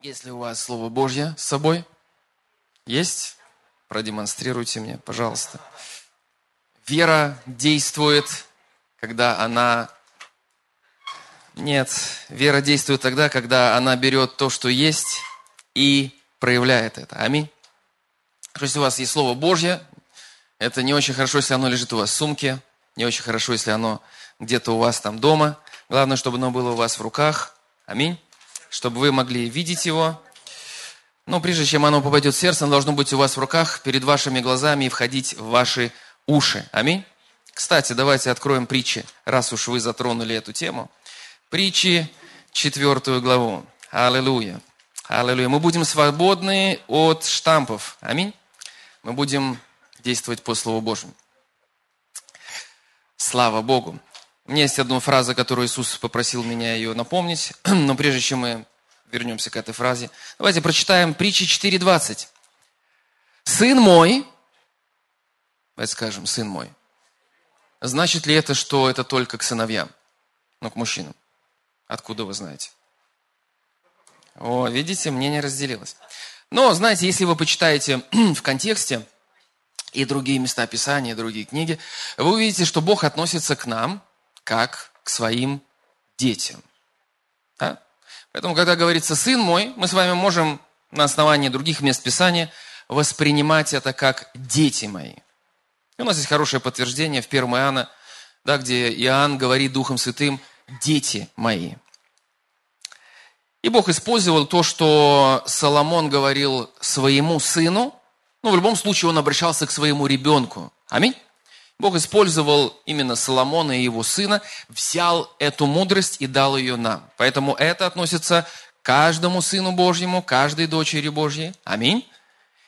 Есть ли у вас Слово Божье с собой? Есть? Продемонстрируйте мне, пожалуйста. Вера действует, когда она... Нет, вера действует тогда, когда она берет то, что есть, и проявляет это. Аминь. Если у вас есть Слово Божье, это не очень хорошо, если оно лежит у вас в сумке, не очень хорошо, если оно где-то у вас там дома. Главное, чтобы оно было у вас в руках. Аминь чтобы вы могли видеть его. Но прежде чем оно попадет в сердце, оно должно быть у вас в руках, перед вашими глазами и входить в ваши уши. Аминь. Кстати, давайте откроем притчи, раз уж вы затронули эту тему. Притчи, четвертую главу. Аллилуйя. Аллилуйя. Мы будем свободны от штампов. Аминь. Мы будем действовать по Слову Божьему. Слава Богу. У меня есть одна фраза, которую Иисус попросил меня ее напомнить, но прежде чем мы вернемся к этой фразе, давайте прочитаем притчи 4.20. «Сын мой», давайте скажем, «сын мой», значит ли это, что это только к сыновьям, ну, к мужчинам? Откуда вы знаете? О, видите, мнение разделилось. Но, знаете, если вы почитаете в контексте и другие места Писания, и другие книги, вы увидите, что Бог относится к нам как к своим детям. Да? Поэтому, когда говорится «сын мой», мы с вами можем на основании других мест Писания воспринимать это как «дети мои». И у нас есть хорошее подтверждение в 1 Иоанна, да, где Иоанн говорит Духом Святым «дети мои». И Бог использовал то, что Соломон говорил своему сыну, ну, в любом случае он обращался к своему ребенку. Аминь. Бог использовал именно Соломона и его сына, взял эту мудрость и дал ее нам. Поэтому это относится к каждому сыну Божьему, каждой дочери Божьей. Аминь.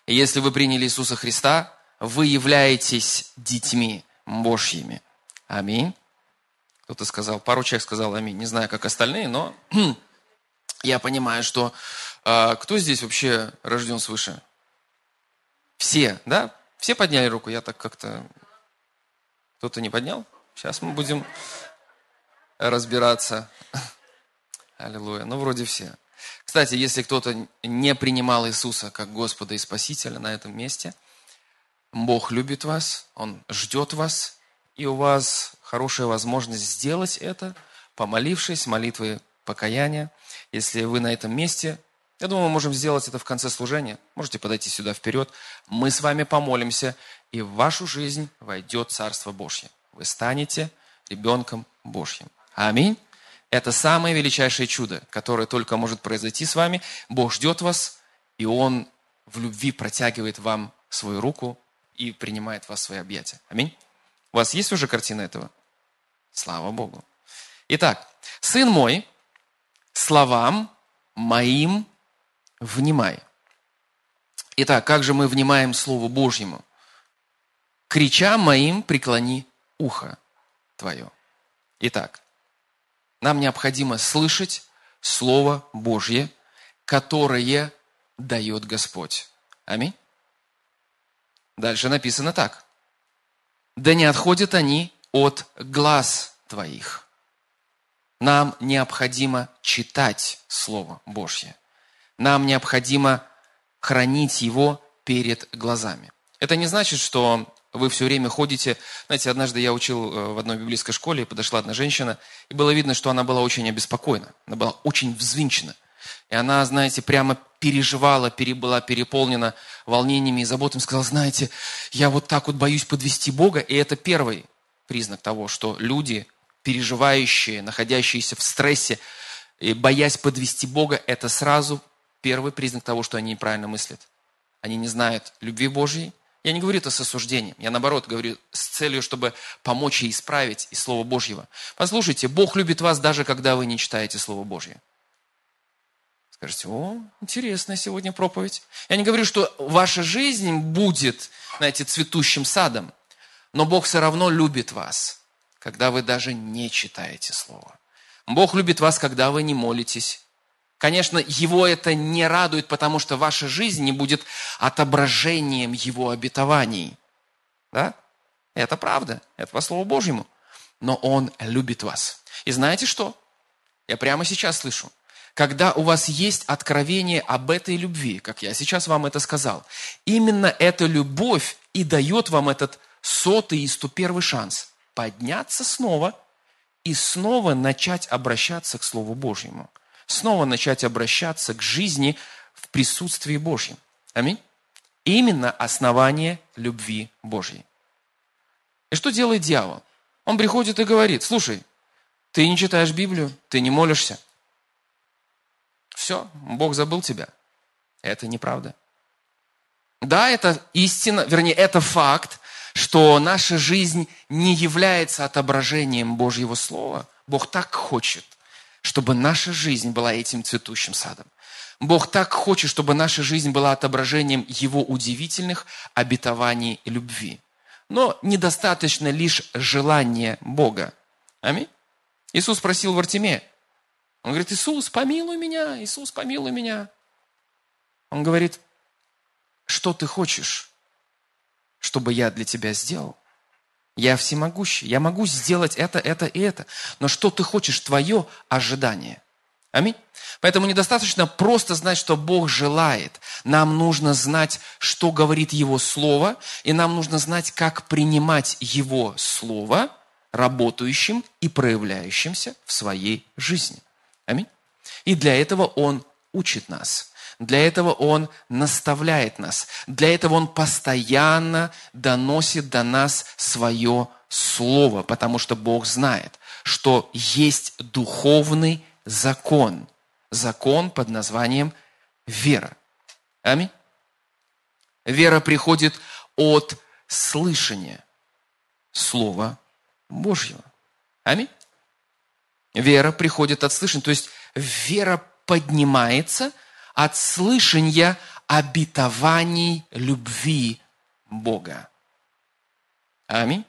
И если вы приняли Иисуса Христа, вы являетесь детьми Божьими. Аминь. Кто-то сказал, пару человек сказал аминь. Не знаю, как остальные, но я понимаю, что э, кто здесь вообще рожден свыше? Все, да? Все подняли руку, я так как-то кто-то не поднял? Сейчас мы будем разбираться. Аллилуйя. Ну, вроде все. Кстати, если кто-то не принимал Иисуса как Господа и Спасителя на этом месте, Бог любит вас, Он ждет вас, и у вас хорошая возможность сделать это, помолившись молитвой покаяния. Если вы на этом месте, я думаю, мы можем сделать это в конце служения. Можете подойти сюда вперед. Мы с вами помолимся, и в вашу жизнь войдет Царство Божье. Вы станете ребенком Божьим. Аминь. Это самое величайшее чудо, которое только может произойти с вами. Бог ждет вас, и Он в любви протягивает вам свою руку и принимает вас в свои объятия. Аминь. У вас есть уже картина этого? Слава Богу. Итак, сын мой, словам моим внимай. Итак, как же мы внимаем Слову Божьему? Крича моим преклони ухо твое. Итак, нам необходимо слышать Слово Божье, которое дает Господь. Аминь. Дальше написано так. Да не отходят они от глаз твоих. Нам необходимо читать Слово Божье. Нам необходимо хранить его перед глазами. Это не значит, что вы все время ходите. Знаете, однажды я учил э, в одной библейской школе, и подошла одна женщина, и было видно, что она была очень обеспокоена, она была очень взвинчена. И она, знаете, прямо переживала, пере, была переполнена волнениями и заботами, сказала, знаете, я вот так вот боюсь подвести Бога, и это первый признак того, что люди, переживающие, находящиеся в стрессе, и боясь подвести Бога, это сразу первый признак того, что они неправильно мыслят. Они не знают любви Божьей, я не говорю это с осуждением, я наоборот говорю с целью, чтобы помочь и исправить из Слова Божьего. Послушайте, Бог любит вас даже когда вы не читаете Слово Божье. Скажите, о, интересная сегодня проповедь. Я не говорю, что ваша жизнь будет, знаете, цветущим садом, но Бог все равно любит вас, когда вы даже не читаете Слово. Бог любит вас, когда вы не молитесь, Конечно, его это не радует, потому что ваша жизнь не будет отображением его обетований. Да? Это правда, это по Слову Божьему. Но он любит вас. И знаете что? Я прямо сейчас слышу. когда у вас есть откровение об этой любви, как я сейчас вам это сказал, именно эта любовь и дает вам этот сотый и сто первый шанс подняться снова и снова начать обращаться к Слову Божьему. Снова начать обращаться к жизни в присутствии Божьем. Аминь. Именно основание любви Божьей. И что делает дьявол? Он приходит и говорит, слушай, ты не читаешь Библию, ты не молишься. Все, Бог забыл тебя. Это неправда. Да, это истина, вернее, это факт, что наша жизнь не является отображением Божьего Слова. Бог так хочет, чтобы наша жизнь была этим цветущим садом. Бог так хочет, чтобы наша жизнь была отображением Его удивительных обетований и любви. Но недостаточно лишь желания Бога. Аминь. Иисус спросил Вартимея. Он говорит, Иисус, помилуй меня, Иисус, помилуй меня. Он говорит, что ты хочешь, чтобы я для тебя сделал? Я всемогущий, я могу сделать это, это и это. Но что ты хочешь, твое ожидание? Аминь. Поэтому недостаточно просто знать, что Бог желает. Нам нужно знать, что говорит Его Слово, и нам нужно знать, как принимать Его Слово работающим и проявляющимся в своей жизни. Аминь. И для этого Он учит нас. Для этого Он наставляет нас. Для этого Он постоянно доносит до нас свое Слово, потому что Бог знает, что есть духовный закон. Закон под названием вера. Аминь. Вера приходит от слышания Слова Божьего. Аминь. Вера приходит от слышания, то есть вера поднимается от слышания обетований любви Бога. Аминь.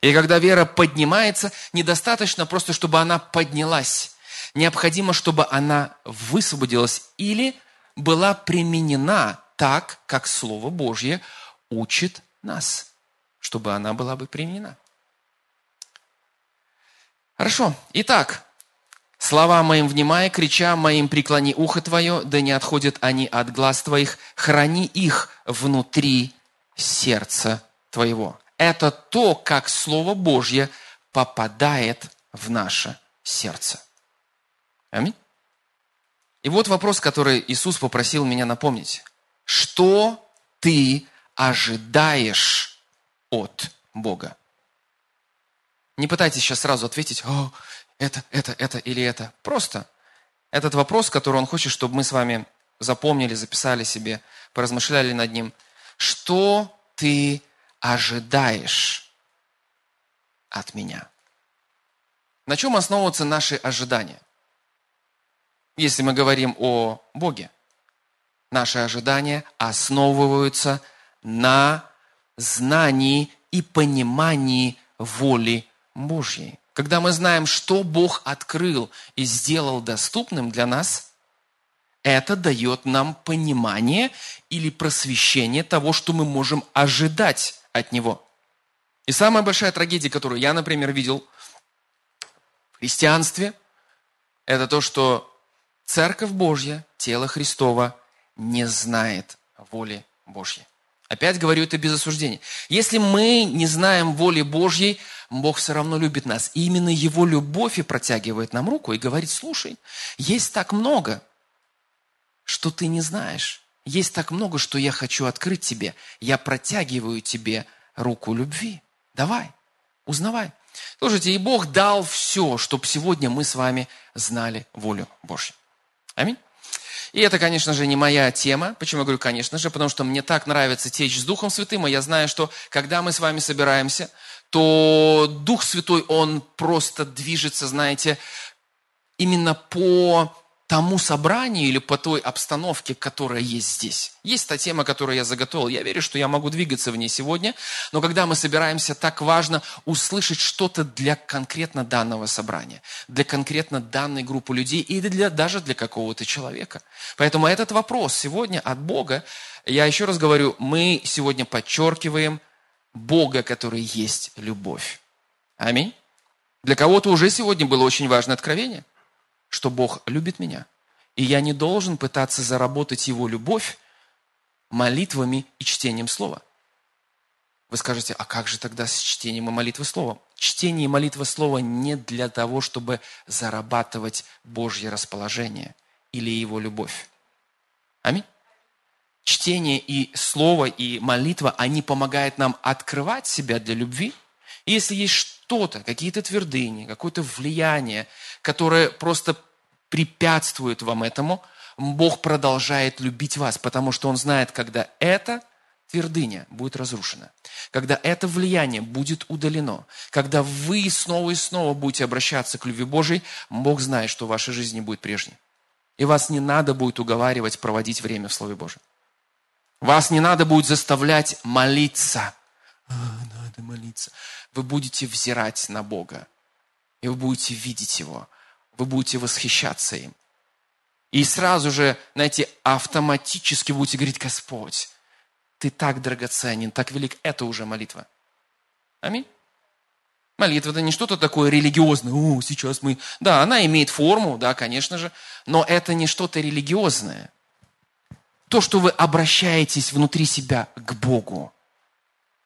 И когда вера поднимается, недостаточно просто, чтобы она поднялась. Необходимо, чтобы она высвободилась или была применена так, как Слово Божье учит нас, чтобы она была бы применена. Хорошо. Итак, слова моим внимая, крича моим преклони ухо твое, да не отходят они от глаз твоих, храни их внутри сердца твоего. Это то, как Слово Божье попадает в наше сердце. Аминь. И вот вопрос, который Иисус попросил меня напомнить. Что ты ожидаешь от Бога? Не пытайтесь сейчас сразу ответить, это, это, это или это. Просто этот вопрос, который он хочет, чтобы мы с вами запомнили, записали себе, поразмышляли над ним. Что ты ожидаешь от меня? На чем основываются наши ожидания? Если мы говорим о Боге, наши ожидания основываются на знании и понимании воли Божьей. Когда мы знаем, что Бог открыл и сделал доступным для нас, это дает нам понимание или просвещение того, что мы можем ожидать от Него. И самая большая трагедия, которую я, например, видел в христианстве, это то, что Церковь Божья, тело Христова, не знает воли Божьей. Опять говорю это без осуждения. Если мы не знаем воли Божьей, Бог все равно любит нас. И именно Его любовь и протягивает нам руку и говорит, слушай, есть так много, что ты не знаешь. Есть так много, что я хочу открыть тебе. Я протягиваю тебе руку любви. Давай, узнавай. Слушайте, и Бог дал все, чтобы сегодня мы с вами знали волю Божью. Аминь. И это, конечно же, не моя тема. Почему я говорю, конечно же? Потому что мне так нравится течь с Духом Святым, и я знаю, что когда мы с вами собираемся, то Дух Святой, Он просто движется, знаете, именно по тому собранию или по той обстановке, которая есть здесь. Есть та тема, которую я заготовил. Я верю, что я могу двигаться в ней сегодня, но когда мы собираемся, так важно услышать что-то для конкретно данного собрания, для конкретно данной группы людей или для, даже для какого-то человека. Поэтому этот вопрос сегодня от Бога, я еще раз говорю, мы сегодня подчеркиваем Бога, который есть любовь. Аминь. Для кого-то уже сегодня было очень важное откровение – что Бог любит меня, И я не должен пытаться заработать его любовь молитвами и чтением слова. Вы скажете, а как же тогда с чтением и молитвой слова? Чтение и молитва слова не для того, чтобы зарабатывать Божье расположение или его любовь. Аминь. Чтение и слово, и молитва, они помогают нам открывать себя для любви. И если есть что-то, какие-то твердыни, какое-то влияние, которое просто препятствует вам этому, Бог продолжает любить вас, потому что Он знает, когда это твердыня будет разрушена, когда это влияние будет удалено, когда вы снова и снова будете обращаться к любви Божьей, Бог знает, что в вашей жизни будет прежней. И вас не надо будет уговаривать проводить время в Слове Божьем. Вас не надо будет заставлять молиться. А, надо молиться. Вы будете взирать на Бога. И вы будете видеть Его. Вы будете восхищаться им. И сразу же, знаете, автоматически будете говорить, Господь, Ты так драгоценен, так велик. Это уже молитва. Аминь. Молитва – это не что-то такое религиозное. О, сейчас мы... Да, она имеет форму, да, конечно же, но это не что-то религиозное. То, что вы обращаетесь внутри себя к Богу.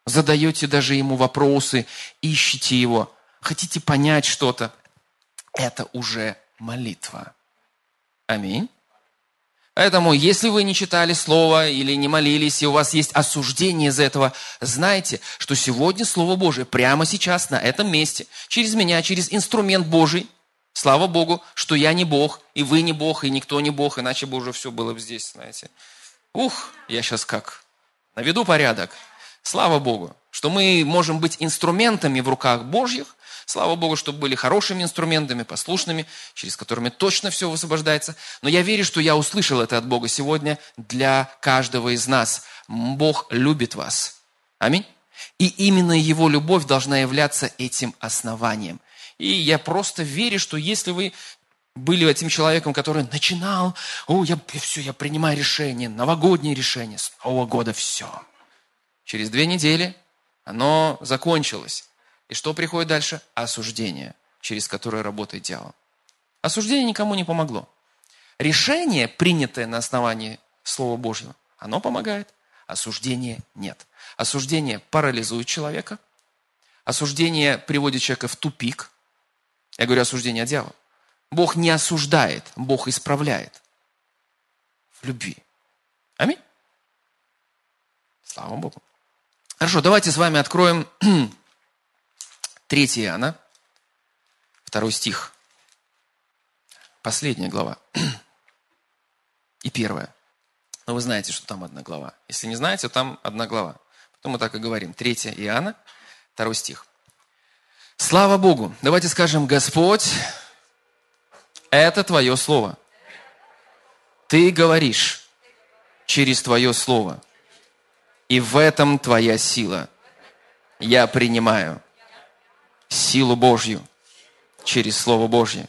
Задаете даже Ему вопросы, ищете Его, хотите понять что-то. Это уже молитва. Аминь. Поэтому, если вы не читали Слово или не молились, и у вас есть осуждение из этого, знайте, что сегодня Слово Божие прямо сейчас на этом месте, через меня, через инструмент Божий, слава Богу, что я не Бог, и вы не Бог, и никто не Бог, иначе бы уже все было бы здесь, знаете. Ух, я сейчас как наведу порядок. Слава Богу, что мы можем быть инструментами в руках Божьих, Слава Богу, чтобы были хорошими инструментами, послушными, через которыми точно все высвобождается. Но я верю, что я услышал это от Бога сегодня для каждого из нас. Бог любит вас. Аминь. И именно Его любовь должна являться этим основанием. И я просто верю, что если вы были этим человеком, который начинал, о, я, все, я принимаю решение, новогоднее решение, с Нового года все. Через две недели оно закончилось. И что приходит дальше? Осуждение, через которое работает дьявол. Осуждение никому не помогло. Решение, принятое на основании Слова Божьего, оно помогает. Осуждение нет. Осуждение парализует человека. Осуждение приводит человека в тупик. Я говорю осуждение от дьявола. Бог не осуждает, Бог исправляет. В любви. Аминь. Слава Богу. Хорошо, давайте с вами откроем 3 Иоанна, второй стих. Последняя глава. И первая. Но вы знаете, что там одна глава. Если не знаете, там одна глава. Потом мы так и говорим. 3 Иоанна, второй стих. Слава Богу! Давайте скажем, Господь, это Твое Слово. Ты говоришь через Твое Слово. И в этом Твоя сила. Я принимаю силу Божью через Слово Божье.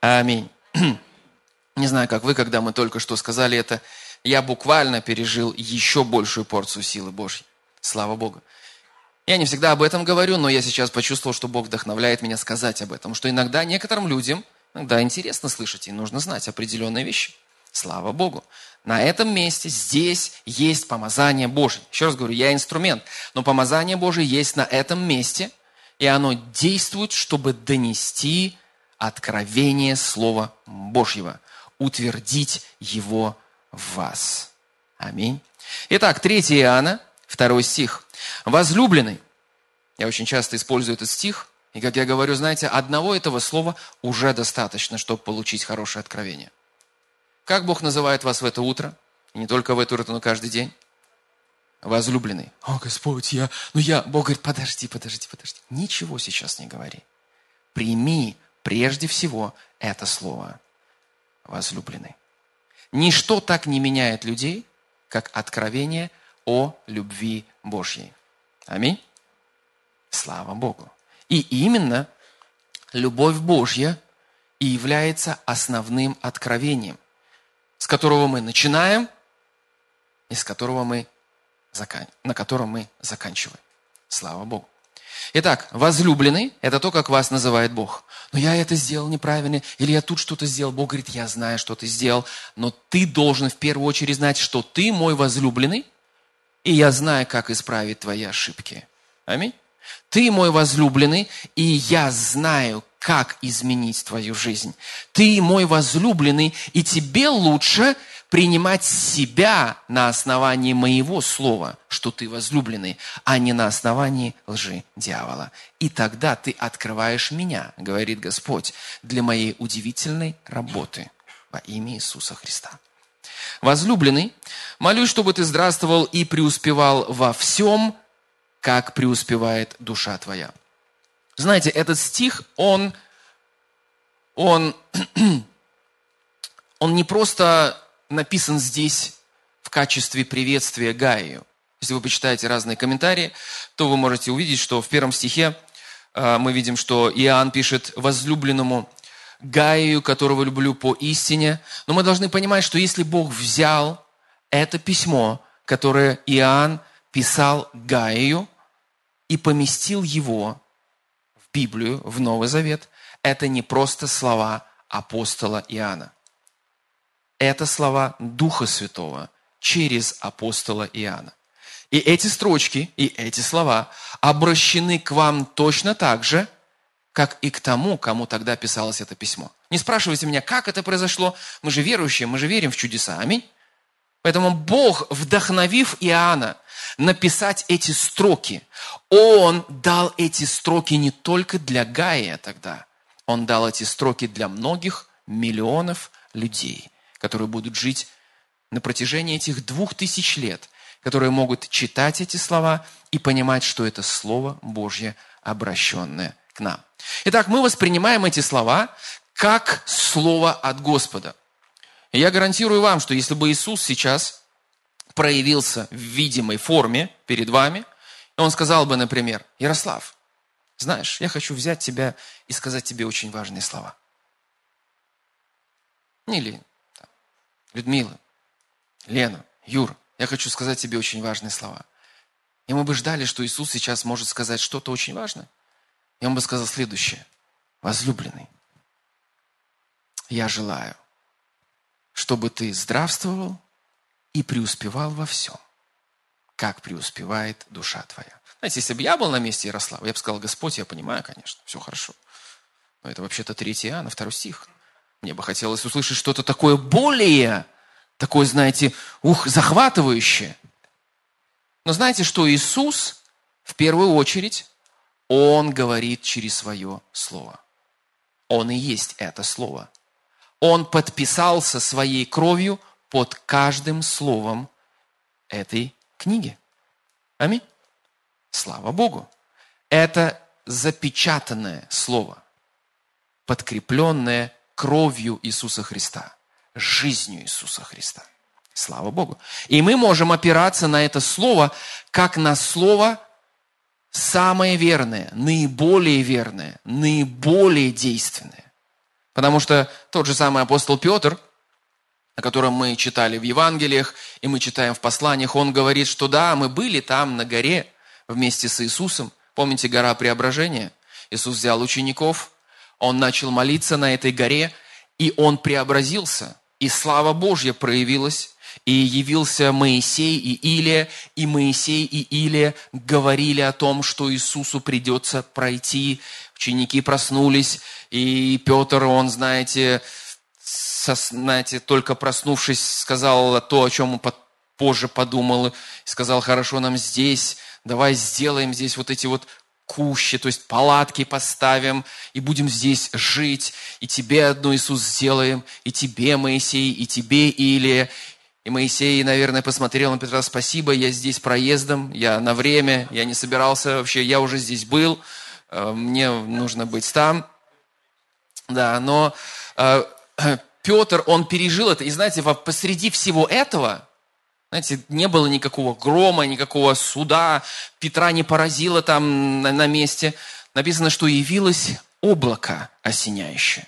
Аминь. Не знаю, как вы, когда мы только что сказали это, я буквально пережил еще большую порцию силы Божьей. Слава Богу. Я не всегда об этом говорю, но я сейчас почувствовал, что Бог вдохновляет меня сказать об этом. Что иногда некоторым людям, иногда интересно слышать, и нужно знать определенные вещи. Слава Богу. На этом месте, здесь есть помазание Божье. Еще раз говорю, я инструмент, но помазание Божье есть на этом месте – и оно действует, чтобы донести откровение Слова Божьего, утвердить его в вас. Аминь. Итак, 3 Иоанна, 2 стих. «Возлюбленный». Я очень часто использую этот стих, и, как я говорю, знаете, одного этого слова уже достаточно, чтобы получить хорошее откровение. Как Бог называет вас в это утро? И не только в это утро, но каждый день возлюбленный. О, Господь, я, ну я, Бог говорит, подожди, подожди, подожди. Ничего сейчас не говори. Прими прежде всего это слово, возлюбленный. Ничто так не меняет людей, как откровение о любви Божьей. Аминь. Слава Богу. И именно любовь Божья и является основным откровением, с которого мы начинаем и с которого мы на котором мы заканчиваем. Слава Богу. Итак, возлюбленный – это то, как вас называет Бог. Но я это сделал неправильно, или я тут что-то сделал. Бог говорит, я знаю, что ты сделал, но ты должен в первую очередь знать, что ты мой возлюбленный, и я знаю, как исправить твои ошибки. Аминь. Ты мой возлюбленный, и я знаю, как изменить твою жизнь. Ты мой возлюбленный, и тебе лучше принимать себя на основании моего слова, что ты возлюбленный, а не на основании лжи дьявола. И тогда ты открываешь меня, говорит Господь, для моей удивительной работы во имя Иисуса Христа. Возлюбленный, молюсь, чтобы ты здравствовал и преуспевал во всем, как преуспевает душа твоя. Знаете, этот стих, он, он, он не просто написан здесь в качестве приветствия Гаию. Если вы почитаете разные комментарии, то вы можете увидеть, что в первом стихе э, мы видим, что Иоанн пишет возлюбленному Гаию, которого люблю по истине. Но мы должны понимать, что если Бог взял это письмо, которое Иоанн писал Гаию, и поместил его Библию, в Новый Завет, это не просто слова апостола Иоанна. Это слова Духа Святого через апостола Иоанна. И эти строчки, и эти слова обращены к вам точно так же, как и к тому, кому тогда писалось это письмо. Не спрашивайте меня, как это произошло. Мы же верующие, мы же верим в чудеса. Аминь. Поэтому Бог, вдохновив Иоанна написать эти строки, Он дал эти строки не только для Гая тогда, Он дал эти строки для многих миллионов людей которые будут жить на протяжении этих двух тысяч лет, которые могут читать эти слова и понимать, что это Слово Божье, обращенное к нам. Итак, мы воспринимаем эти слова как Слово от Господа. И я гарантирую вам, что если бы Иисус сейчас проявился в видимой форме перед вами, он сказал бы, например, Ярослав, знаешь, я хочу взять тебя и сказать тебе очень важные слова. Или Людмила, Лена, Юр, я хочу сказать тебе очень важные слова. И мы бы ждали, что Иисус сейчас может сказать что-то очень важное. И он бы сказал следующее. Возлюбленный, я желаю, чтобы ты здравствовал и преуспевал во всем, как преуспевает душа твоя. Знаете, если бы я был на месте Ярослава, я бы сказал, Господь, я понимаю, конечно, все хорошо. Но это вообще-то 3 Иоанна, второй стих. Мне бы хотелось услышать что-то такое более, такое, знаете, ух, захватывающее. Но знаете, что Иисус в первую очередь, Он говорит через свое Слово. Он и есть это Слово. Он подписался своей кровью под каждым словом этой книги. Аминь. Слава Богу. Это запечатанное слово, подкрепленное кровью Иисуса Христа, жизнью Иисуса Христа. Слава Богу. И мы можем опираться на это слово, как на слово самое верное, наиболее верное, наиболее действенное. Потому что тот же самый апостол Петр, о котором мы читали в Евангелиях, и мы читаем в посланиях, он говорит, что да, мы были там на горе вместе с Иисусом. Помните гора преображения? Иисус взял учеников, он начал молиться на этой горе, и он преобразился, и слава Божья проявилась, и явился Моисей и Илия, и Моисей и Илия говорили о том, что Иисусу придется пройти. Ученики проснулись, и Петр, он, знаете, со, знаете, только проснувшись, сказал то, о чем он позже подумал, сказал, хорошо нам здесь, давай сделаем здесь вот эти вот кущи, то есть палатки поставим, и будем здесь жить, и тебе одну Иисус сделаем, и тебе, Моисей, и тебе, Илия. И Моисей, наверное, посмотрел на Петра, спасибо, я здесь проездом, я на время, я не собирался вообще, я уже здесь был, мне нужно быть там. Да, но э, Петр, он пережил это, и знаете, посреди всего этого, знаете, не было никакого грома, никакого суда, Петра не поразило там на, месте. Написано, что явилось облако осеняющее.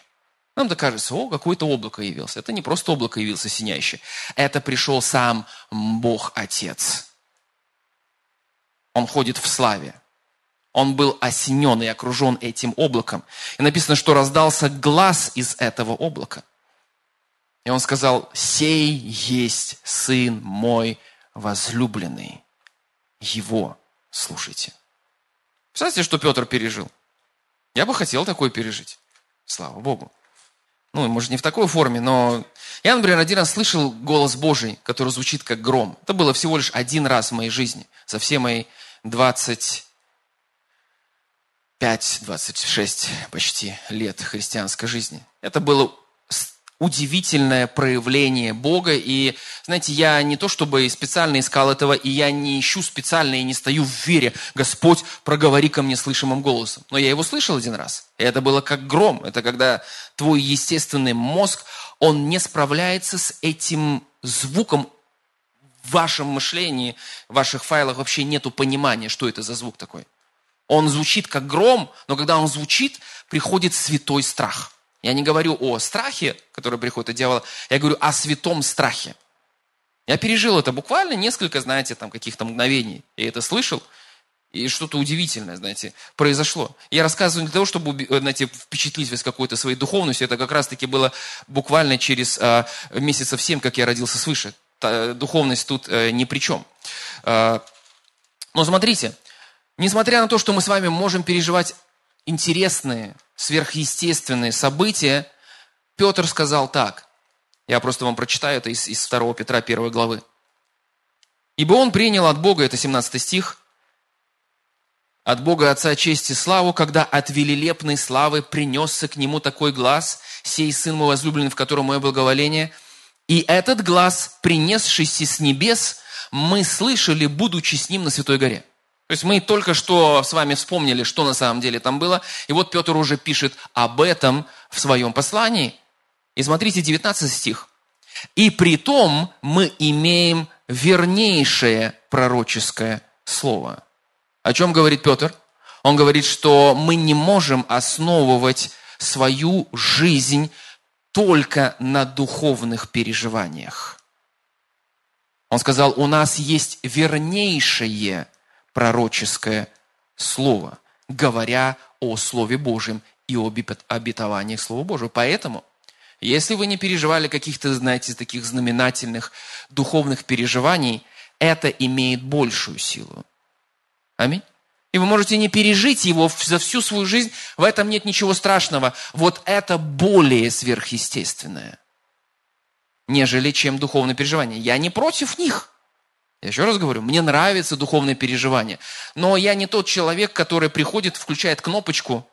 Нам-то кажется, о, какое-то облако явилось. Это не просто облако явился осеняющее. Это пришел сам Бог Отец. Он ходит в славе. Он был осенен и окружен этим облаком. И написано, что раздался глаз из этого облака. И он сказал, «Сей есть Сын мой возлюбленный, Его слушайте». Представляете, что Петр пережил? Я бы хотел такое пережить. Слава Богу. Ну, может, не в такой форме, но я, например, один раз слышал голос Божий, который звучит как гром. Это было всего лишь один раз в моей жизни, за все мои 25-26 почти лет христианской жизни. Это было удивительное проявление Бога. И, знаете, я не то чтобы специально искал этого, и я не ищу специально и не стою в вере. Господь, проговори ко мне слышимым голосом. Но я его слышал один раз. И это было как гром. Это когда твой естественный мозг, он не справляется с этим звуком в вашем мышлении, в ваших файлах вообще нету понимания, что это за звук такой. Он звучит как гром, но когда он звучит, приходит святой страх – я не говорю о страхе, который приходит от дьявола, я говорю о святом страхе. Я пережил это буквально несколько, знаете, там каких-то мгновений. Я это слышал, и что-то удивительное, знаете, произошло. Я рассказываю для того, чтобы, знаете, впечатлить вас какой-то своей духовностью. Это как раз-таки было буквально через э, месяцев семь, как я родился свыше. Та, духовность тут э, ни при чем. Э, но смотрите, несмотря на то, что мы с вами можем переживать интересные, сверхъестественные события, Петр сказал так. Я просто вам прочитаю это из, из 2 Петра 1 главы. «Ибо он принял от Бога, это 17 стих, от Бога Отца чести славу, когда от велилепной славы принесся к нему такой глаз, сей Сын мой возлюбленный, в котором мое благоволение. И этот глаз, принесшийся с небес, мы слышали, будучи с ним на Святой горе». То есть мы только что с вами вспомнили, что на самом деле там было. И вот Петр уже пишет об этом в своем послании. И смотрите, 19 стих. «И при том мы имеем вернейшее пророческое слово». О чем говорит Петр? Он говорит, что мы не можем основывать свою жизнь только на духовных переживаниях. Он сказал, у нас есть вернейшее пророческое слово, говоря о Слове Божьем и об обетованиях Слова Божьего. Поэтому, если вы не переживали каких-то, знаете, таких знаменательных духовных переживаний, это имеет большую силу. Аминь. И вы можете не пережить его за всю свою жизнь, в этом нет ничего страшного. Вот это более сверхъестественное, нежели чем духовное переживание. Я не против них. Я еще раз говорю, мне нравится духовное переживание. Но я не тот человек, который приходит, включает кнопочку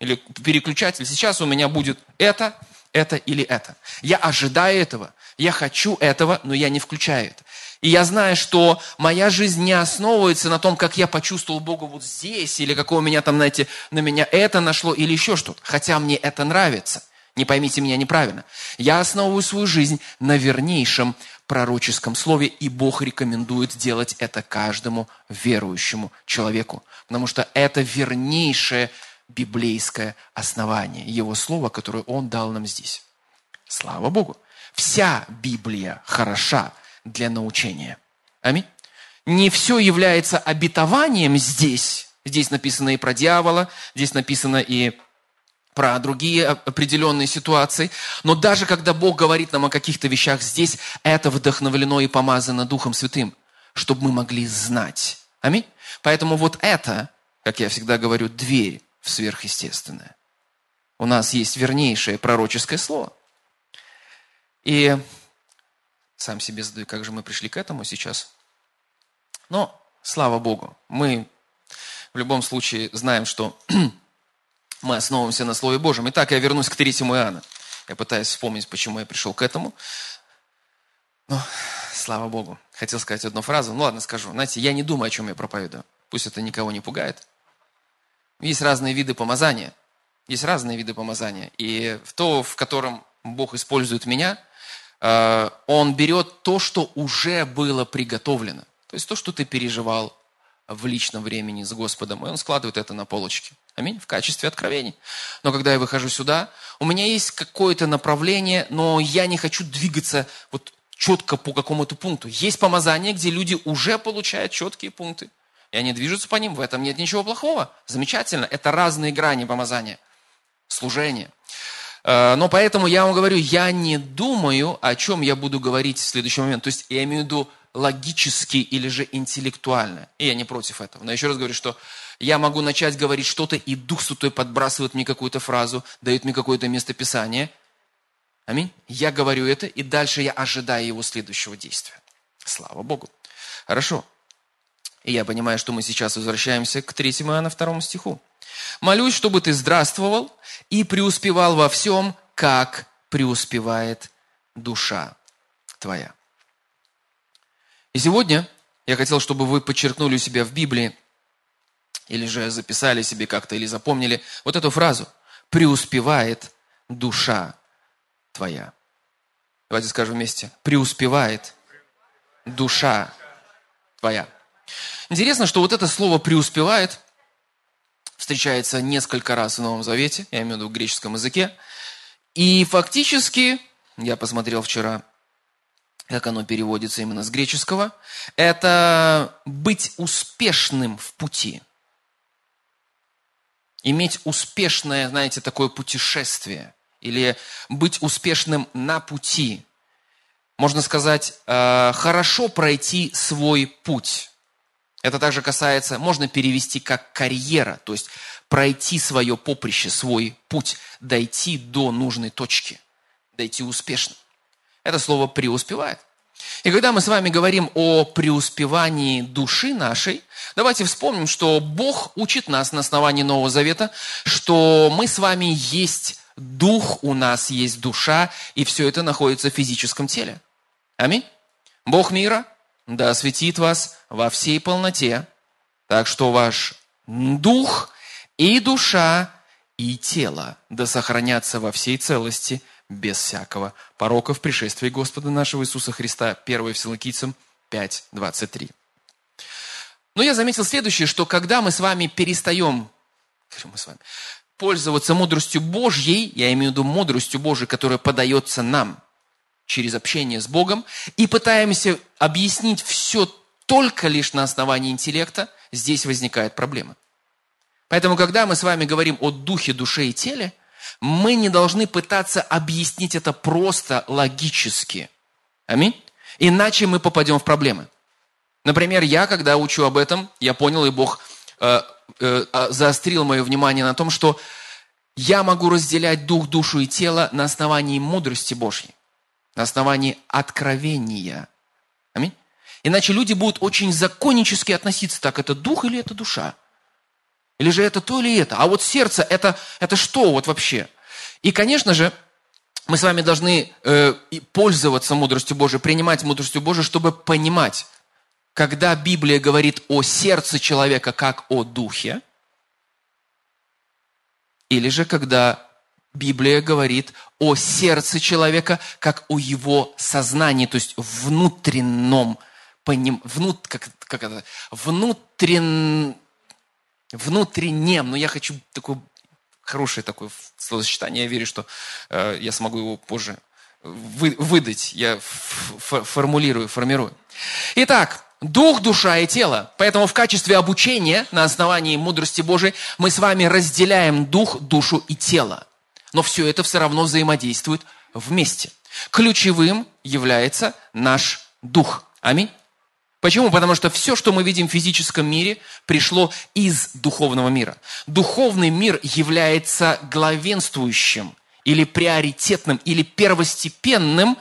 или переключатель. Сейчас у меня будет это, это или это. Я ожидаю этого. Я хочу этого, но я не включаю это. И я знаю, что моя жизнь не основывается на том, как я почувствовал Бога вот здесь, или какое у меня там, знаете, на меня это нашло, или еще что-то. Хотя мне это нравится. Не поймите меня неправильно. Я основываю свою жизнь на вернейшем пророческом слове, и Бог рекомендует делать это каждому верующему человеку, потому что это вернейшее библейское основание, Его Слово, которое Он дал нам здесь. Слава Богу! Вся Библия хороша для научения. Аминь. Не все является обетованием здесь. Здесь написано и про дьявола, здесь написано и про другие определенные ситуации. Но даже когда Бог говорит нам о каких-то вещах здесь, это вдохновлено и помазано Духом Святым, чтобы мы могли знать. Аминь. Поэтому вот это, как я всегда говорю, дверь в сверхъестественное. У нас есть вернейшее пророческое слово. И сам себе задаю, как же мы пришли к этому сейчас. Но, слава Богу, мы в любом случае знаем, что мы основываемся на Слове Божьем. Итак, я вернусь к 3 Иоанна. Я пытаюсь вспомнить, почему я пришел к этому. Но, слава Богу, хотел сказать одну фразу. Ну ладно, скажу. Знаете, я не думаю, о чем я проповедую. Пусть это никого не пугает. Есть разные виды помазания. Есть разные виды помазания. И в то, в котором Бог использует меня, э, Он берет то, что уже было приготовлено. То есть то, что ты переживал в личном времени с Господом. И Он складывает это на полочке. Аминь. В качестве откровений. Но когда я выхожу сюда, у меня есть какое-то направление, но я не хочу двигаться вот четко по какому-то пункту. Есть помазание, где люди уже получают четкие пункты. и они движутся по ним, в этом нет ничего плохого. Замечательно. Это разные грани помазания, служения. Э, но поэтому я вам говорю, я не думаю, о чем я буду говорить в следующий момент. То есть я имею в виду логически или же интеллектуально. И я не против этого. Но еще раз говорю, что я могу начать говорить что-то, и Дух Святой подбрасывает мне какую-то фразу, дает мне какое-то местописание. Аминь. Я говорю это, и дальше я ожидаю его следующего действия. Слава Богу. Хорошо. И я понимаю, что мы сейчас возвращаемся к 3 Иоанна 2 стиху. «Молюсь, чтобы ты здравствовал и преуспевал во всем, как преуспевает душа твоя». И сегодня я хотел, чтобы вы подчеркнули у себя в Библии, или же записали себе как-то, или запомнили вот эту фразу «преуспевает душа твоя». Давайте скажем вместе. «Преуспевает душа твоя». Интересно, что вот это слово «преуспевает» встречается несколько раз в Новом Завете, я имею в виду в греческом языке. И фактически, я посмотрел вчера, как оно переводится именно с греческого, это быть успешным в пути. Иметь успешное, знаете, такое путешествие. Или быть успешным на пути. Можно сказать, э, хорошо пройти свой путь. Это также касается, можно перевести как карьера, то есть пройти свое поприще, свой путь, дойти до нужной точки, дойти успешно. Это слово преуспевает. И когда мы с вами говорим о преуспевании души нашей, давайте вспомним, что Бог учит нас на основании Нового Завета, что мы с вами есть дух, у нас есть душа, и все это находится в физическом теле. Аминь. Бог мира да осветит вас во всей полноте, так что ваш дух и душа и тело да сохранятся во всей целости, без всякого порока в пришествии Господа нашего Иисуса Христа. 1 Вселокийцам 5, 23. Но я заметил следующее, что когда мы с вами перестаем, мы с вами, пользоваться мудростью Божьей, я имею в виду мудростью Божьей, которая подается нам – через общение с Богом и пытаемся объяснить все только лишь на основании интеллекта, здесь возникает проблема. Поэтому, когда мы с вами говорим о духе, душе и теле, мы не должны пытаться объяснить это просто логически. Аминь. Иначе мы попадем в проблемы. Например, я, когда учу об этом, я понял, и Бог э, э, а, заострил мое внимание на том, что я могу разделять дух, душу и тело на основании мудрости Божьей на основании откровения. Аминь. Иначе люди будут очень законнически относиться, так это дух или это душа? Или же это то или это? А вот сердце это, это что вот вообще? И, конечно же, мы с вами должны э, пользоваться мудростью Божией, принимать мудростью Божией, чтобы понимать, когда Библия говорит о сердце человека как о духе, или же когда Библия говорит о сердце человека, как о его сознании, то есть внутреннем, поним, внут, как, как это, внутрен, внутреннем, но я хочу такое хорошее такое словосочетание, я верю, что э, я смогу его позже вы, выдать, я формулирую, формирую. Итак, дух, душа и тело. Поэтому в качестве обучения на основании мудрости Божией мы с вами разделяем дух, душу и тело но все это все равно взаимодействует вместе. Ключевым является наш дух. Аминь. Почему? Потому что все, что мы видим в физическом мире, пришло из духовного мира. Духовный мир является главенствующим или приоритетным, или первостепенным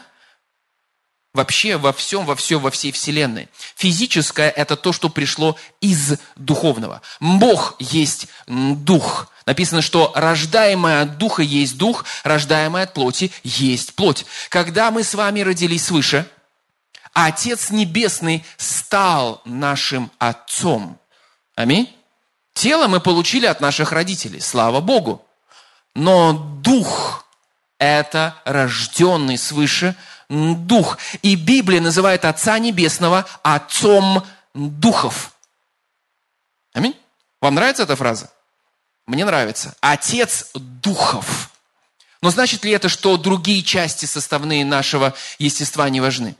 вообще во всем, во всем, во всей Вселенной. Физическое – это то, что пришло из духовного. Бог есть дух. Написано, что рождаемое от духа есть дух, рождаемое от плоти есть плоть. Когда мы с вами родились свыше, Отец Небесный стал нашим Отцом. Аминь. Тело мы получили от наших родителей, слава Богу. Но дух – это рожденный свыше дух. И Библия называет Отца Небесного Отцом духов. Аминь. Вам нравится эта фраза? Мне нравится. Отец духов. Но значит ли это, что другие части составные нашего естества не важны?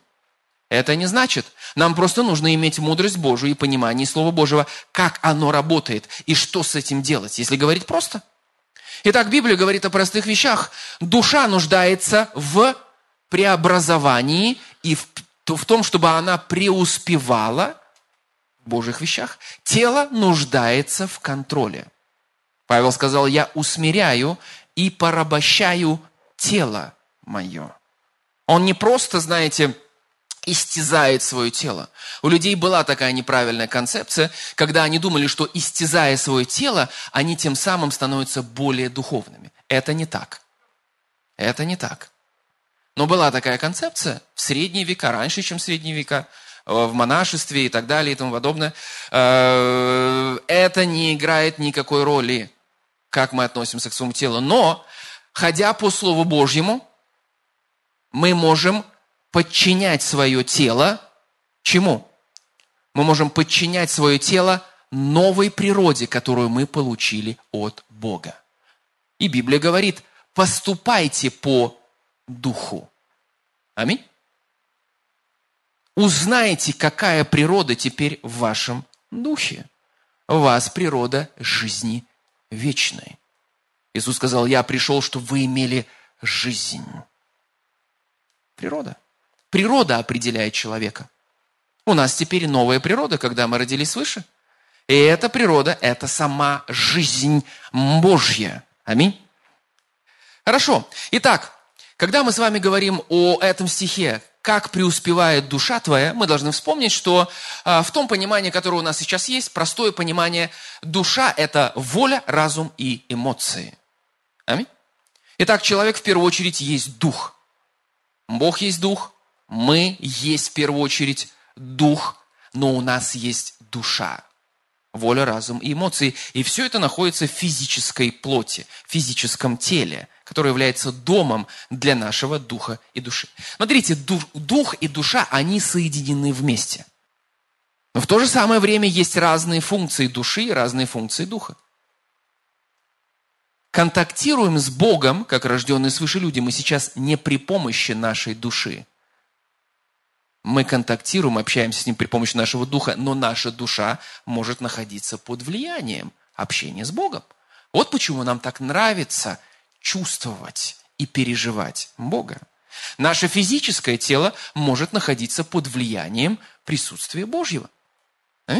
Это не значит. Нам просто нужно иметь мудрость Божию и понимание Слова Божьего, как оно работает и что с этим делать, если говорить просто. Итак, Библия говорит о простых вещах. Душа нуждается в преобразовании и в, в том, чтобы она преуспевала в Божьих вещах. Тело нуждается в контроле. Павел сказал, я усмиряю и порабощаю тело мое. Он не просто, знаете, истязает свое тело. У людей была такая неправильная концепция, когда они думали, что истязая свое тело, они тем самым становятся более духовными. Это не так. Это не так. Но была такая концепция в средние века, раньше, чем в средние века, э, в монашестве и так далее и тому подобное. Э, это не играет никакой роли, как мы относимся к своему телу. Но, ходя по Слову Божьему, мы можем подчинять свое тело чему? Мы можем подчинять свое тело новой природе, которую мы получили от Бога. И Библия говорит, поступайте по духу. Аминь. Узнайте, какая природа теперь в вашем духе. У вас природа жизни вечной. Иисус сказал, я пришел, чтобы вы имели жизнь. Природа. Природа определяет человека. У нас теперь новая природа, когда мы родились свыше. И эта природа – это сама жизнь Божья. Аминь. Хорошо. Итак, когда мы с вами говорим о этом стихе, как преуспевает душа твоя, мы должны вспомнить, что а, в том понимании, которое у нас сейчас есть, простое понимание, душа – это воля, разум и эмоции. Аминь. Итак, человек в первую очередь есть дух. Бог есть дух, мы есть в первую очередь дух, но у нас есть душа. Воля, разум и эмоции. И все это находится в физической плоти, в физическом теле, которое является домом для нашего духа и души. Смотрите, дух, дух и душа, они соединены вместе. Но в то же самое время есть разные функции души и разные функции духа. Контактируем с Богом, как рожденные свыше люди, мы сейчас не при помощи нашей души, мы контактируем, общаемся с Ним при помощи нашего духа, но наша душа может находиться под влиянием общения с Богом. Вот почему нам так нравится чувствовать и переживать Бога. Наше физическое тело может находиться под влиянием присутствия Божьего. А?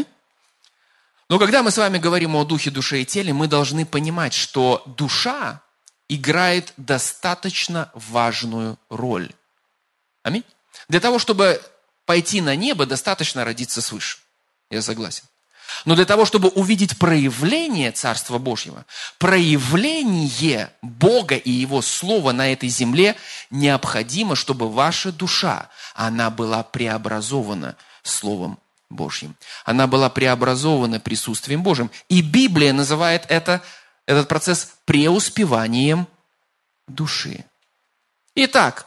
Но когда мы с вами говорим о духе, душе и теле, мы должны понимать, что душа играет достаточно важную роль. Аминь. Для того, чтобы пойти на небо, достаточно родиться свыше. Я согласен. Но для того, чтобы увидеть проявление Царства Божьего, проявление Бога и Его Слова на этой земле, необходимо, чтобы ваша душа, она была преобразована Словом Божьим. Она была преобразована присутствием Божьим. И Библия называет это, этот процесс преуспеванием души. Итак,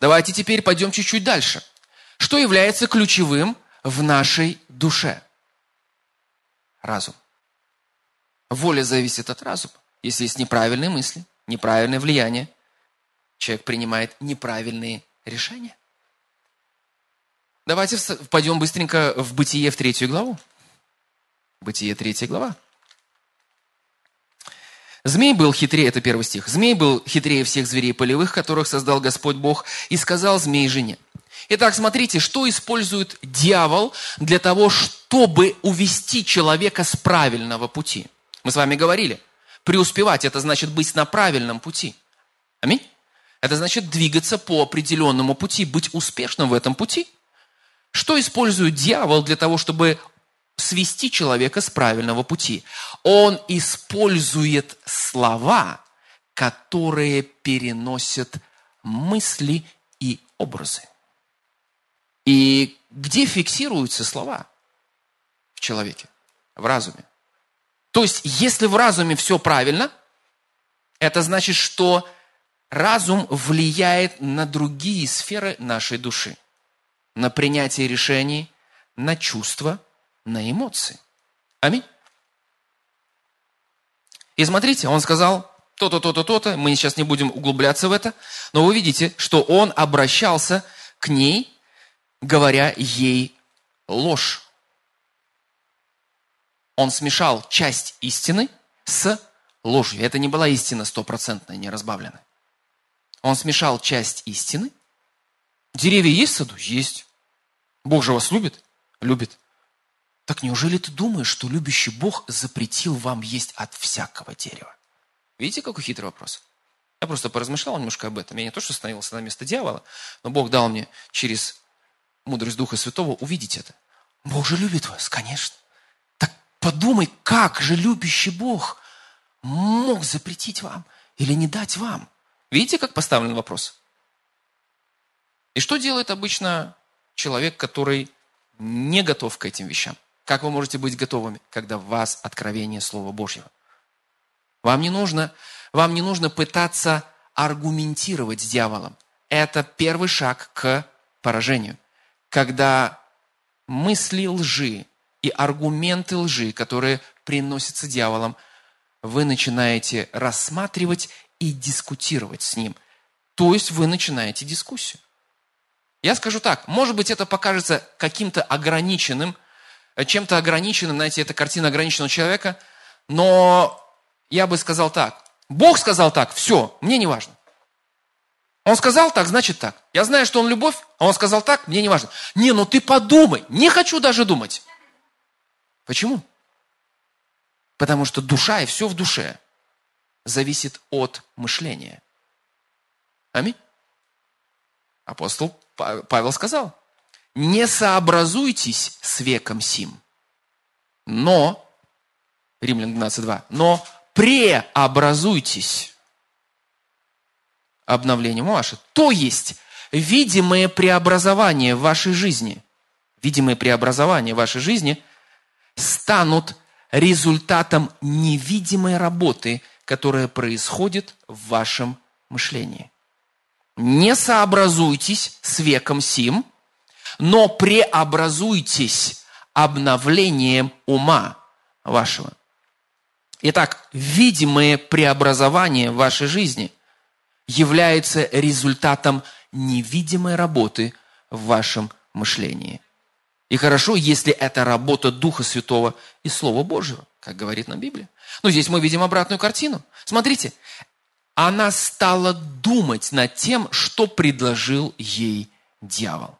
давайте теперь пойдем чуть-чуть дальше – что является ключевым в нашей душе? Разум. Воля зависит от разума. Если есть неправильные мысли, неправильное влияние, человек принимает неправильные решения. Давайте пойдем быстренько в Бытие в третью главу. Бытие третья глава. Змей был хитрее, это первый стих. Змей был хитрее всех зверей полевых, которых создал Господь Бог, и сказал змей жене. Итак, смотрите, что использует дьявол для того, чтобы увести человека с правильного пути. Мы с вами говорили, преуспевать – это значит быть на правильном пути. Аминь. Это значит двигаться по определенному пути, быть успешным в этом пути. Что использует дьявол для того, чтобы свести человека с правильного пути? Он использует слова, которые переносят мысли и образы. И где фиксируются слова в человеке? В разуме. То есть, если в разуме все правильно, это значит, что разум влияет на другие сферы нашей души. На принятие решений, на чувства, на эмоции. Аминь. И смотрите, он сказал то-то, то-то, то-то, мы сейчас не будем углубляться в это, но вы видите, что он обращался к ней говоря ей ложь. Он смешал часть истины с ложью. Это не была истина стопроцентная, не разбавленная. Он смешал часть истины. Деревья есть в саду? Есть. Бог же вас любит? Любит. Так неужели ты думаешь, что любящий Бог запретил вам есть от всякого дерева? Видите, какой хитрый вопрос? Я просто поразмышлял немножко об этом. Я не то, что становился на место дьявола, но Бог дал мне через мудрость Духа Святого увидеть это. Бог же любит вас, конечно. Так подумай, как же любящий Бог мог запретить вам или не дать вам? Видите, как поставлен вопрос? И что делает обычно человек, который не готов к этим вещам? Как вы можете быть готовыми, когда в вас откровение Слова Божьего? Вам не нужно, вам не нужно пытаться аргументировать с дьяволом. Это первый шаг к поражению. Когда мысли лжи и аргументы лжи, которые приносятся дьяволом, вы начинаете рассматривать и дискутировать с ним. То есть вы начинаете дискуссию. Я скажу так, может быть, это покажется каким-то ограниченным, чем-то ограниченным, знаете, это картина ограниченного человека, но я бы сказал так. Бог сказал так, все, мне не важно. Он сказал так, значит так. Я знаю, что он любовь, а он сказал так, мне не важно. Не, ну ты подумай, не хочу даже думать. Почему? Потому что душа и все в душе зависит от мышления. Аминь. Апостол Павел сказал, не сообразуйтесь с веком сим, но, Римлян 12.2, но преобразуйтесь обновлением ваше. То есть, видимые преобразования в вашей жизни, видимые преобразования в вашей жизни станут результатом невидимой работы, которая происходит в вашем мышлении. Не сообразуйтесь с веком сим, но преобразуйтесь обновлением ума вашего. Итак, видимые преобразования в вашей жизни являются результатом невидимой работы в вашем мышлении. И хорошо, если это работа Духа Святого и Слова Божьего, как говорит нам Библия. Но здесь мы видим обратную картину. Смотрите, она стала думать над тем, что предложил ей дьявол.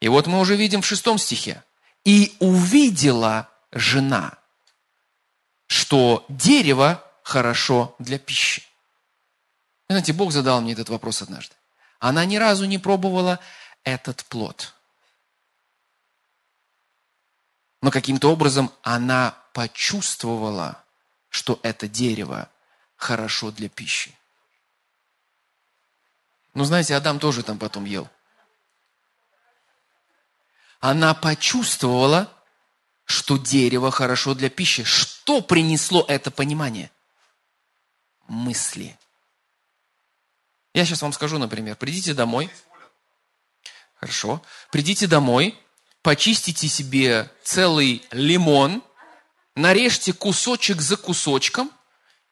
И вот мы уже видим в шестом стихе. «И увидела жена, что дерево хорошо для пищи. Знаете, Бог задал мне этот вопрос однажды. Она ни разу не пробовала этот плод. Но каким-то образом она почувствовала, что это дерево хорошо для пищи. Ну, знаете, Адам тоже там потом ел. Она почувствовала, что дерево хорошо для пищи. Что принесло это понимание? Мысли. Я сейчас вам скажу, например, придите домой. Хорошо. Придите домой, почистите себе целый лимон, нарежьте кусочек за кусочком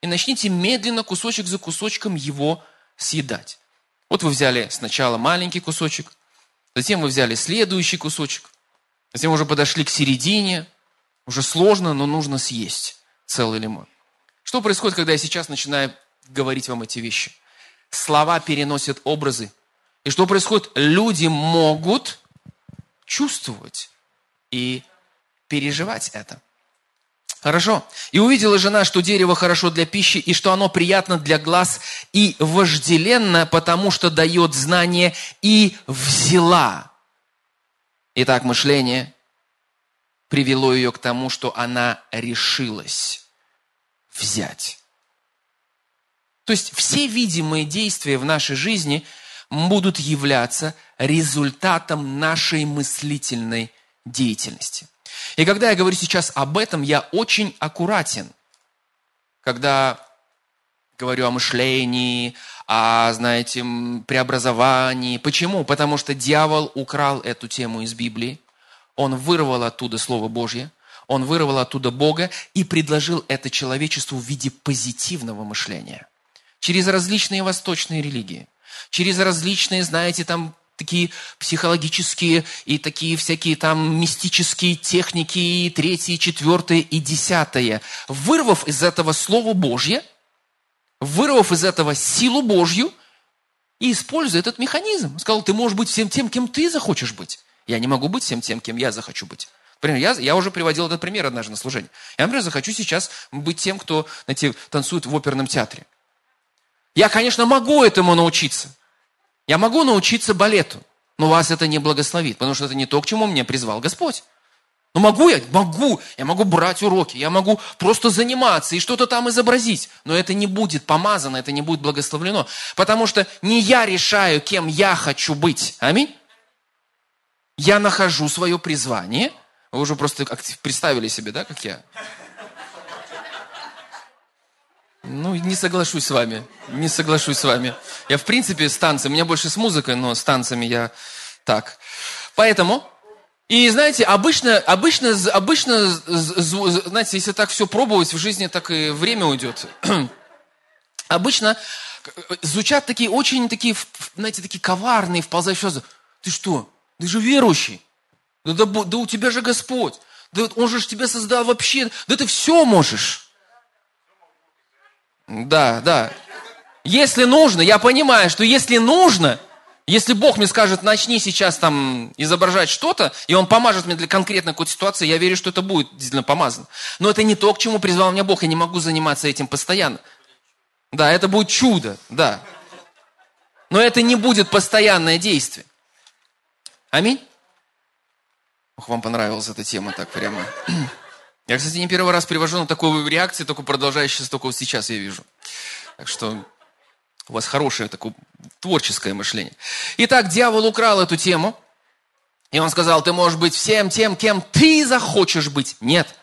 и начните медленно кусочек за кусочком его съедать. Вот вы взяли сначала маленький кусочек, затем вы взяли следующий кусочек, Затем уже подошли к середине, уже сложно, но нужно съесть целый лимон. Что происходит, когда я сейчас начинаю говорить вам эти вещи? Слова переносят образы. И что происходит? Люди могут чувствовать и переживать это. Хорошо. И увидела жена, что дерево хорошо для пищи, и что оно приятно для глаз и вожделенно, потому что дает знание, и взяла Итак, мышление привело ее к тому, что она решилась взять. То есть все видимые действия в нашей жизни будут являться результатом нашей мыслительной деятельности. И когда я говорю сейчас об этом, я очень аккуратен, когда говорю о мышлении, о, знаете, преобразовании. Почему? Потому что дьявол украл эту тему из Библии. Он вырвал оттуда Слово Божье, он вырвал оттуда Бога и предложил это человечеству в виде позитивного мышления. Через различные восточные религии, через различные, знаете, там такие психологические и такие всякие там мистические техники, и третье, четвертое и десятое. Вырвав из этого Слово Божье, вырвав из этого силу Божью и используя этот механизм. сказал, ты можешь быть всем тем, кем ты захочешь быть. Я не могу быть всем тем, кем я захочу быть. Например, я, я уже приводил этот пример однажды на служении. Я, например, захочу сейчас быть тем, кто, знаете, танцует в оперном театре. Я, конечно, могу этому научиться. Я могу научиться балету, но вас это не благословит, потому что это не то, к чему меня призвал Господь. Ну могу я? Могу. Я могу брать уроки, я могу просто заниматься и что-то там изобразить. Но это не будет помазано, это не будет благословлено. Потому что не я решаю, кем я хочу быть. Аминь. Я нахожу свое призвание. Вы уже просто представили себе, да, как я? Ну, не соглашусь с вами. Не соглашусь с вами. Я, в принципе, с танцами, у меня больше с музыкой, но с танцами я так. Поэтому и знаете, обычно, обычно, обычно, знаете, если так все пробовать в жизни, так и время уйдет. обычно звучат такие очень такие, знаете, такие коварные, вползающие фразы. Ты что? Ты же верующий. Да, да, да у тебя же Господь. Да Он же тебя создал вообще. Да ты все можешь. Да, да. Если нужно, я понимаю, что если нужно, если Бог мне скажет, начни сейчас там изображать что-то, и Он поможет мне для конкретной какой-то ситуации, я верю, что это будет действительно помазано. Но это не то, к чему призвал меня Бог. Я не могу заниматься этим постоянно. Да, это будет чудо, да. Но это не будет постоянное действие. Аминь? Ох, вам понравилась эта тема так прямо. Я, кстати, не первый раз привожу на такую реакцию, только продолжающуюся только вот сейчас я вижу. Так что у вас хорошее такое творческое мышление. Итак, дьявол украл эту тему. И он сказал, ты можешь быть всем тем, кем ты захочешь быть. Нет.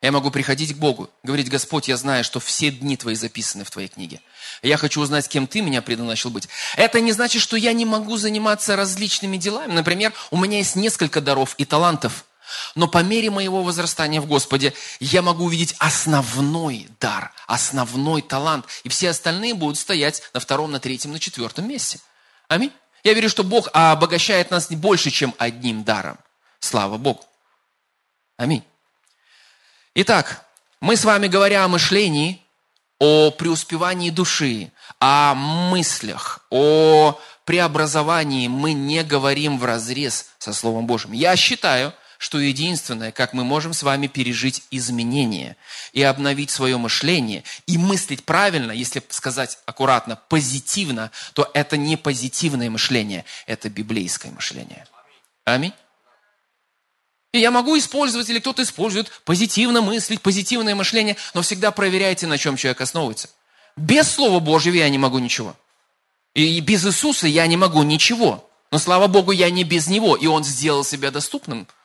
Я могу приходить к Богу, говорить, Господь, я знаю, что все дни твои записаны в твоей книге. Я хочу узнать, кем ты меня предназначил быть. Это не значит, что я не могу заниматься различными делами. Например, у меня есть несколько даров и талантов – но по мере моего возрастания в Господе я могу увидеть основной дар, основной талант. И все остальные будут стоять на втором, на третьем, на четвертом месте. Аминь. Я верю, что Бог обогащает нас не больше, чем одним даром. Слава Богу. Аминь. Итак, мы с вами говоря о мышлении, о преуспевании души, о мыслях, о преобразовании, мы не говорим в разрез со Словом Божьим. Я считаю, что единственное, как мы можем с вами пережить изменения и обновить свое мышление, и мыслить правильно, если сказать аккуратно, позитивно, то это не позитивное мышление, это библейское мышление. Аминь. И я могу использовать, или кто-то использует, позитивно мыслить, позитивное мышление, но всегда проверяйте, на чем человек основывается. Без Слова Божьего я не могу ничего. И без Иисуса я не могу ничего. Но слава Богу, я не без Него, и Он сделал себя доступным –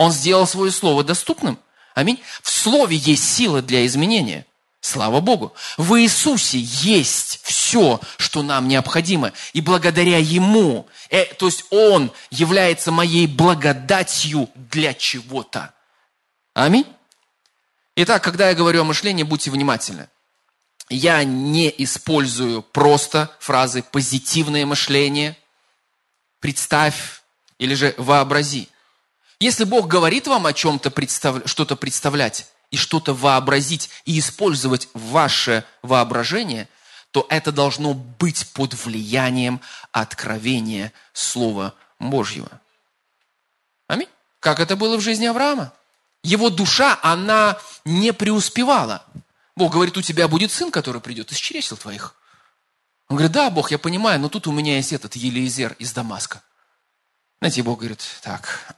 он сделал свое слово доступным. Аминь. В слове есть сила для изменения. Слава Богу. В Иисусе есть все, что нам необходимо. И благодаря Ему, э, то есть Он является моей благодатью для чего-то. Аминь. Итак, когда я говорю о мышлении, будьте внимательны. Я не использую просто фразы «позитивное мышление», «представь» или же «вообрази». Если Бог говорит вам о чем-то, что-то представлять и что-то вообразить и использовать ваше воображение, то это должно быть под влиянием откровения Слова Божьего. Аминь. Как это было в жизни Авраама? Его душа, она не преуспевала. Бог говорит, у тебя будет сын, который придет из чресел твоих. Он говорит, да, Бог, я понимаю, но тут у меня есть этот Елизер из Дамаска. Знаете, Бог говорит, так,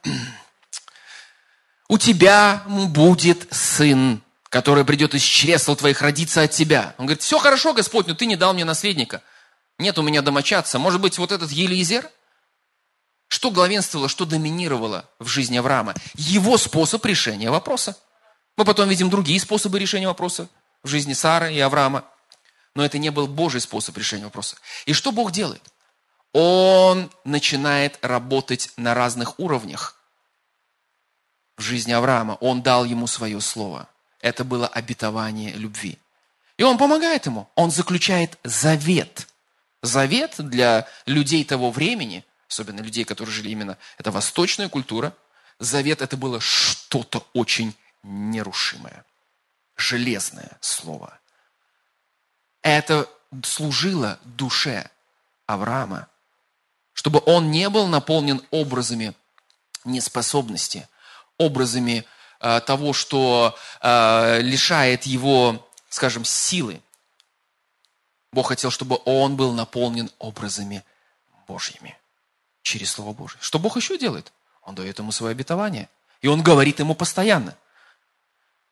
у тебя будет сын, который придет из чресл твоих, родиться от тебя. Он говорит, все хорошо, Господь, но ты не дал мне наследника. Нет у меня домочадца. Может быть, вот этот Елизер? Что главенствовало, что доминировало в жизни Авраама? Его способ решения вопроса. Мы потом видим другие способы решения вопроса в жизни Сары и Авраама. Но это не был Божий способ решения вопроса. И что Бог делает? Он начинает работать на разных уровнях в жизни Авраама. Он дал ему свое слово. Это было обетование любви. И он помогает ему. Он заключает завет. Завет для людей того времени, особенно людей, которые жили именно, это восточная культура, завет это было что-то очень нерушимое, железное слово. Это служило душе Авраама, чтобы он не был наполнен образами неспособности, образами э, того, что э, лишает его, скажем, силы. Бог хотел, чтобы он был наполнен образами Божьими через Слово Божье. Что Бог еще делает? Он дает ему свое обетование. И он говорит ему постоянно.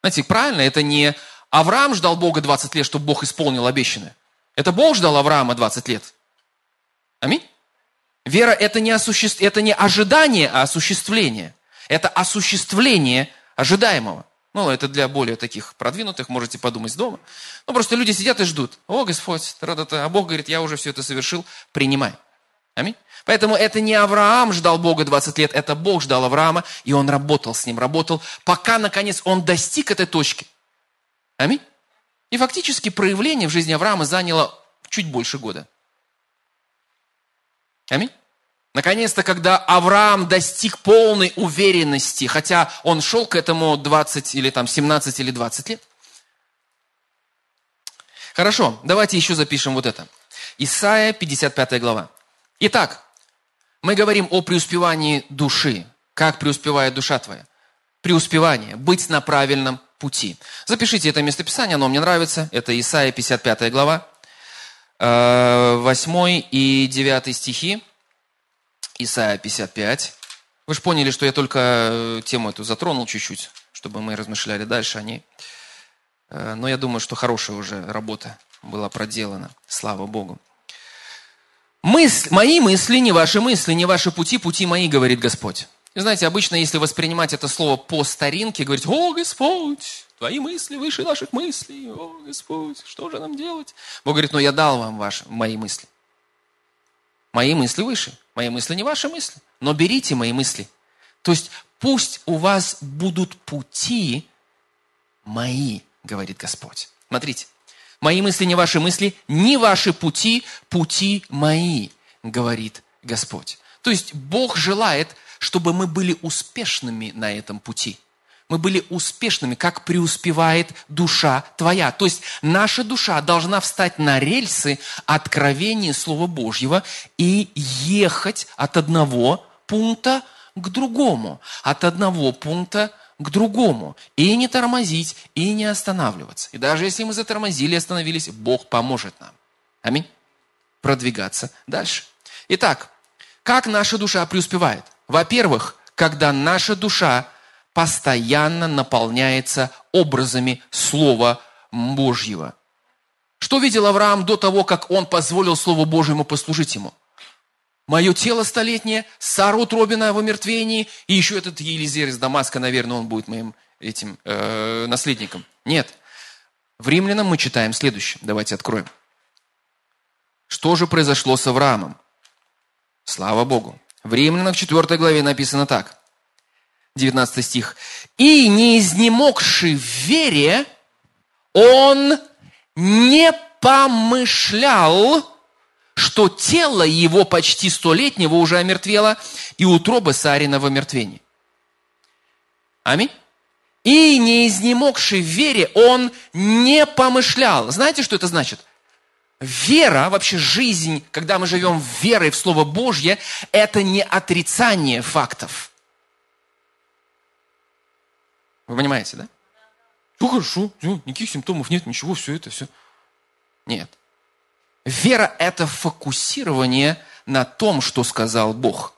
Знаете, правильно, это не Авраам ждал Бога 20 лет, чтобы Бог исполнил обещанное. Это Бог ждал Авраама 20 лет. Аминь. Вера это не, осуществ... это не ожидание, а осуществление. Это осуществление ожидаемого. Ну, это для более таких продвинутых, можете подумать дома. Ну, просто люди сидят и ждут. О, Господь, а Бог говорит, я уже все это совершил, принимай. Аминь. Поэтому это не Авраам ждал Бога 20 лет, это Бог ждал Авраама, и он работал с ним, работал, пока, наконец, он достиг этой точки. Аминь. И фактически проявление в жизни Авраама заняло чуть больше года. Аминь. Наконец-то, когда Авраам достиг полной уверенности, хотя он шел к этому 20 или там 17 или 20 лет. Хорошо, давайте еще запишем вот это. Исайя, 55 глава. Итак, мы говорим о преуспевании души. Как преуспевает душа твоя? Преуспевание, быть на правильном пути. Запишите это местописание, оно мне нравится. Это Исайя, 55 глава, 8 э, и 9 стихи. Исайя 55. Вы же поняли, что я только э, тему эту затронул чуть-чуть, чтобы мы размышляли дальше о ней. Э, но я думаю, что хорошая уже работа была проделана. Слава Богу. Мысль, мои мысли, не ваши мысли, не ваши пути, пути мои, говорит Господь. И знаете, обычно, если воспринимать это слово по старинке, говорить, о, Господь, твои мысли выше наших мыслей, о, Господь, что же нам делать? Бог говорит, ну я дал вам ваши, мои мысли. Мои мысли выше. Мои мысли не ваши мысли. Но берите мои мысли. То есть пусть у вас будут пути мои, говорит Господь. Смотрите. Мои мысли не ваши мысли, не ваши пути, пути мои, говорит Господь. То есть Бог желает, чтобы мы были успешными на этом пути – мы были успешными, как преуспевает душа твоя. То есть наша душа должна встать на рельсы откровения Слова Божьего и ехать от одного пункта к другому, от одного пункта к другому. И не тормозить, и не останавливаться. И даже если мы затормозили и остановились, Бог поможет нам. Аминь. Продвигаться дальше. Итак, как наша душа преуспевает? Во-первых, когда наша душа постоянно наполняется образами Слова Божьего. Что видел Авраам до того, как он позволил Слову Божьему послужить ему? Мое тело столетнее, Сара утробина в омертвении, и еще этот Елизер из Дамаска, наверное, он будет моим этим э, наследником. Нет. В Римлянам мы читаем следующее. Давайте откроем. Что же произошло с Авраамом? Слава Богу. В Римлянам в 4 главе написано так. 19 стих. «И не изнемогший в вере, он не помышлял, что тело его почти столетнего уже омертвело, и утроба Сарина в омертвении». Аминь. И не изнемогший в вере, он не помышлял. Знаете, что это значит? Вера, вообще жизнь, когда мы живем верой в Слово Божье, это не отрицание фактов – вы понимаете, да? Ну хорошо, никаких симптомов нет, ничего, все это, все. Нет. Вера – это фокусирование на том, что сказал Бог.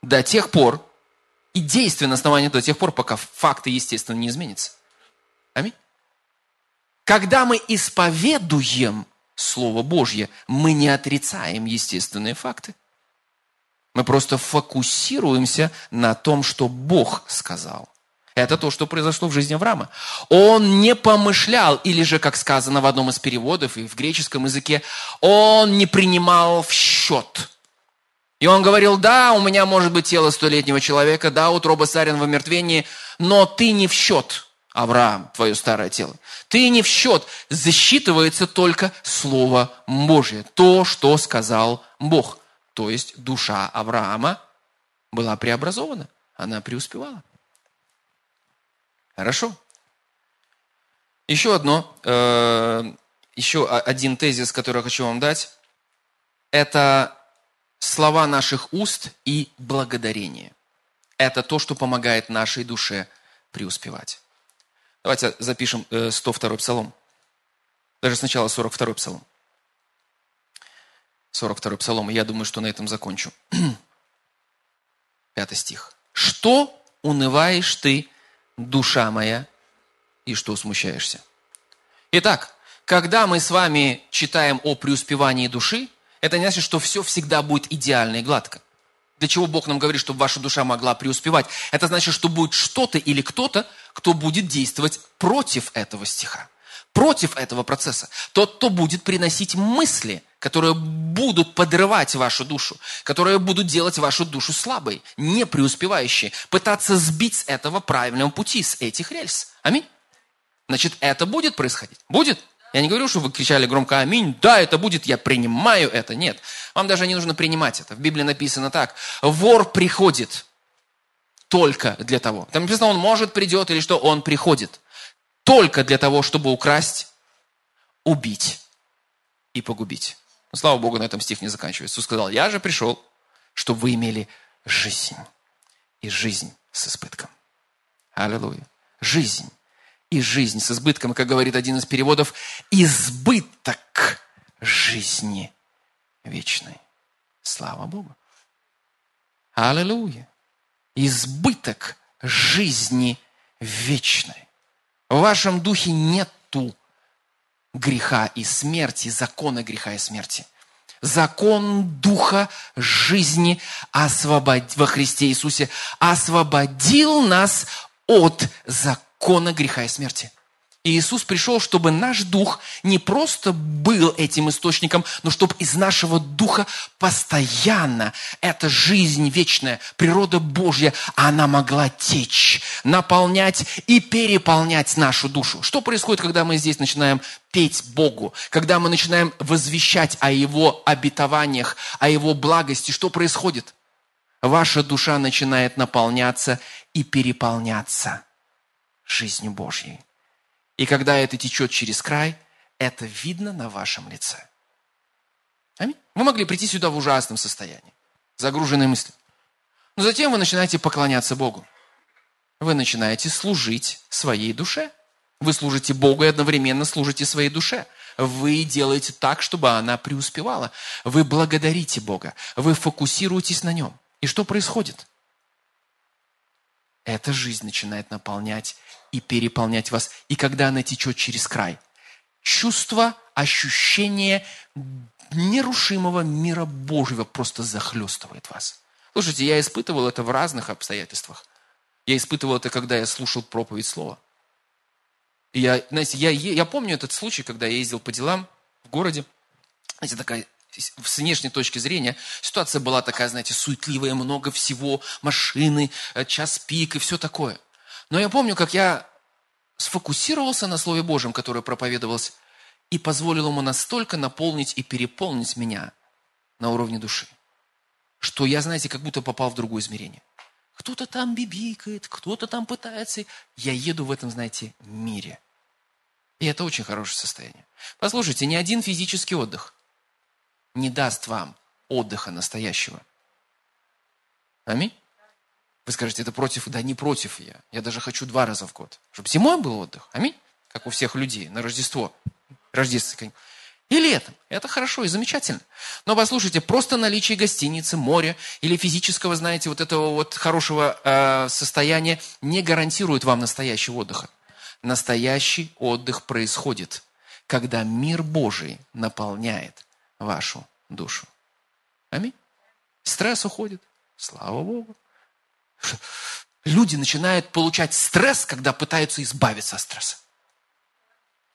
До тех пор, и действие на основании до тех пор, пока факты, естественно, не изменятся. Аминь. Когда мы исповедуем Слово Божье, мы не отрицаем естественные факты. Мы просто фокусируемся на том, что Бог сказал. Это то, что произошло в жизни Авраама. Он не помышлял, или же, как сказано в одном из переводов и в греческом языке, он не принимал в счет. И он говорил, да, у меня может быть тело столетнего человека, да, утроба царин в омертвении, но ты не в счет, Авраам, твое старое тело. Ты не в счет. Засчитывается только Слово Божье, то, что сказал Бог. То есть душа Авраама была преобразована, она преуспевала. Хорошо. Еще одно, э, еще один тезис, который я хочу вам дать, это слова наших уст и благодарение. Это то, что помогает нашей душе преуспевать. Давайте запишем 102 э, псалом. Даже сначала 42 псалом. 42 псалом. Я думаю, что на этом закончу. Пятый стих. «Что унываешь ты, душа моя, и что смущаешься?» Итак, когда мы с вами читаем о преуспевании души, это не значит, что все всегда будет идеально и гладко. Для чего Бог нам говорит, чтобы ваша душа могла преуспевать? Это значит, что будет что-то или кто-то, кто будет действовать против этого стиха, против этого процесса. Тот, кто будет приносить мысли, которые будут подрывать вашу душу, которые будут делать вашу душу слабой, не преуспевающей, пытаться сбить с этого правильного пути, с этих рельс. Аминь. Значит, это будет происходить? Будет? Я не говорю, что вы кричали громко «Аминь». Да, это будет, я принимаю это. Нет, вам даже не нужно принимать это. В Библии написано так. Вор приходит только для того. Там написано, он может придет или что, он приходит. Только для того, чтобы украсть, убить и погубить. Но, слава Богу, на этом стих не заканчивается. Иисус сказал, я же пришел, чтобы вы имели жизнь. И жизнь с избытком. Аллилуйя. Жизнь и жизнь с избытком. как говорит один из переводов, избыток жизни вечной. Слава Богу. Аллилуйя. Избыток жизни вечной. В вашем духе нету греха и смерти, закона греха и смерти. Закон Духа жизни освобод... во Христе Иисусе освободил нас от закона греха и смерти. И Иисус пришел, чтобы наш дух не просто был этим источником, но чтобы из нашего духа постоянно эта жизнь вечная, природа Божья, она могла течь, наполнять и переполнять нашу душу. Что происходит, когда мы здесь начинаем петь Богу, когда мы начинаем возвещать о Его обетованиях, о Его благости? Что происходит? Ваша душа начинает наполняться и переполняться жизнью Божьей. И когда это течет через край, это видно на вашем лице. Аминь. Вы могли прийти сюда в ужасном состоянии, загруженной мыслью. Но затем вы начинаете поклоняться Богу. Вы начинаете служить своей душе. Вы служите Богу и одновременно служите своей душе. Вы делаете так, чтобы она преуспевала. Вы благодарите Бога. Вы фокусируетесь на нем. И что происходит? Эта жизнь начинает наполнять и переполнять вас. И когда она течет через край, чувство, ощущение нерушимого мира Божьего просто захлестывает вас. Слушайте, я испытывал это в разных обстоятельствах. Я испытывал это, когда я слушал проповедь слова. И я, знаете, я, я помню этот случай, когда я ездил по делам в городе. Знаете, такая с внешней точки зрения ситуация была такая, знаете, суетливая, много всего, машины, э, час пик и все такое. Но я помню, как я сфокусировался на Слове Божьем, которое проповедовалось, и позволил ему настолько наполнить и переполнить меня на уровне души, что я, знаете, как будто попал в другое измерение. Кто-то там бибикает, кто-то там пытается. Я еду в этом, знаете, мире. И это очень хорошее состояние. Послушайте, ни один физический отдых не даст вам отдыха настоящего. Аминь. Вы скажете, это против? Да не против я. Я даже хочу два раза в год. Чтобы зимой был отдых. Аминь. Как у всех людей. На Рождество. Рождественское. И летом. Это хорошо и замечательно. Но послушайте, просто наличие гостиницы, моря или физического, знаете, вот этого вот хорошего э, состояния не гарантирует вам настоящего отдыха. Настоящий отдых происходит, когда мир Божий наполняет вашу душу. Аминь. Стресс уходит. Слава Богу. Люди начинают получать стресс, когда пытаются избавиться от стресса.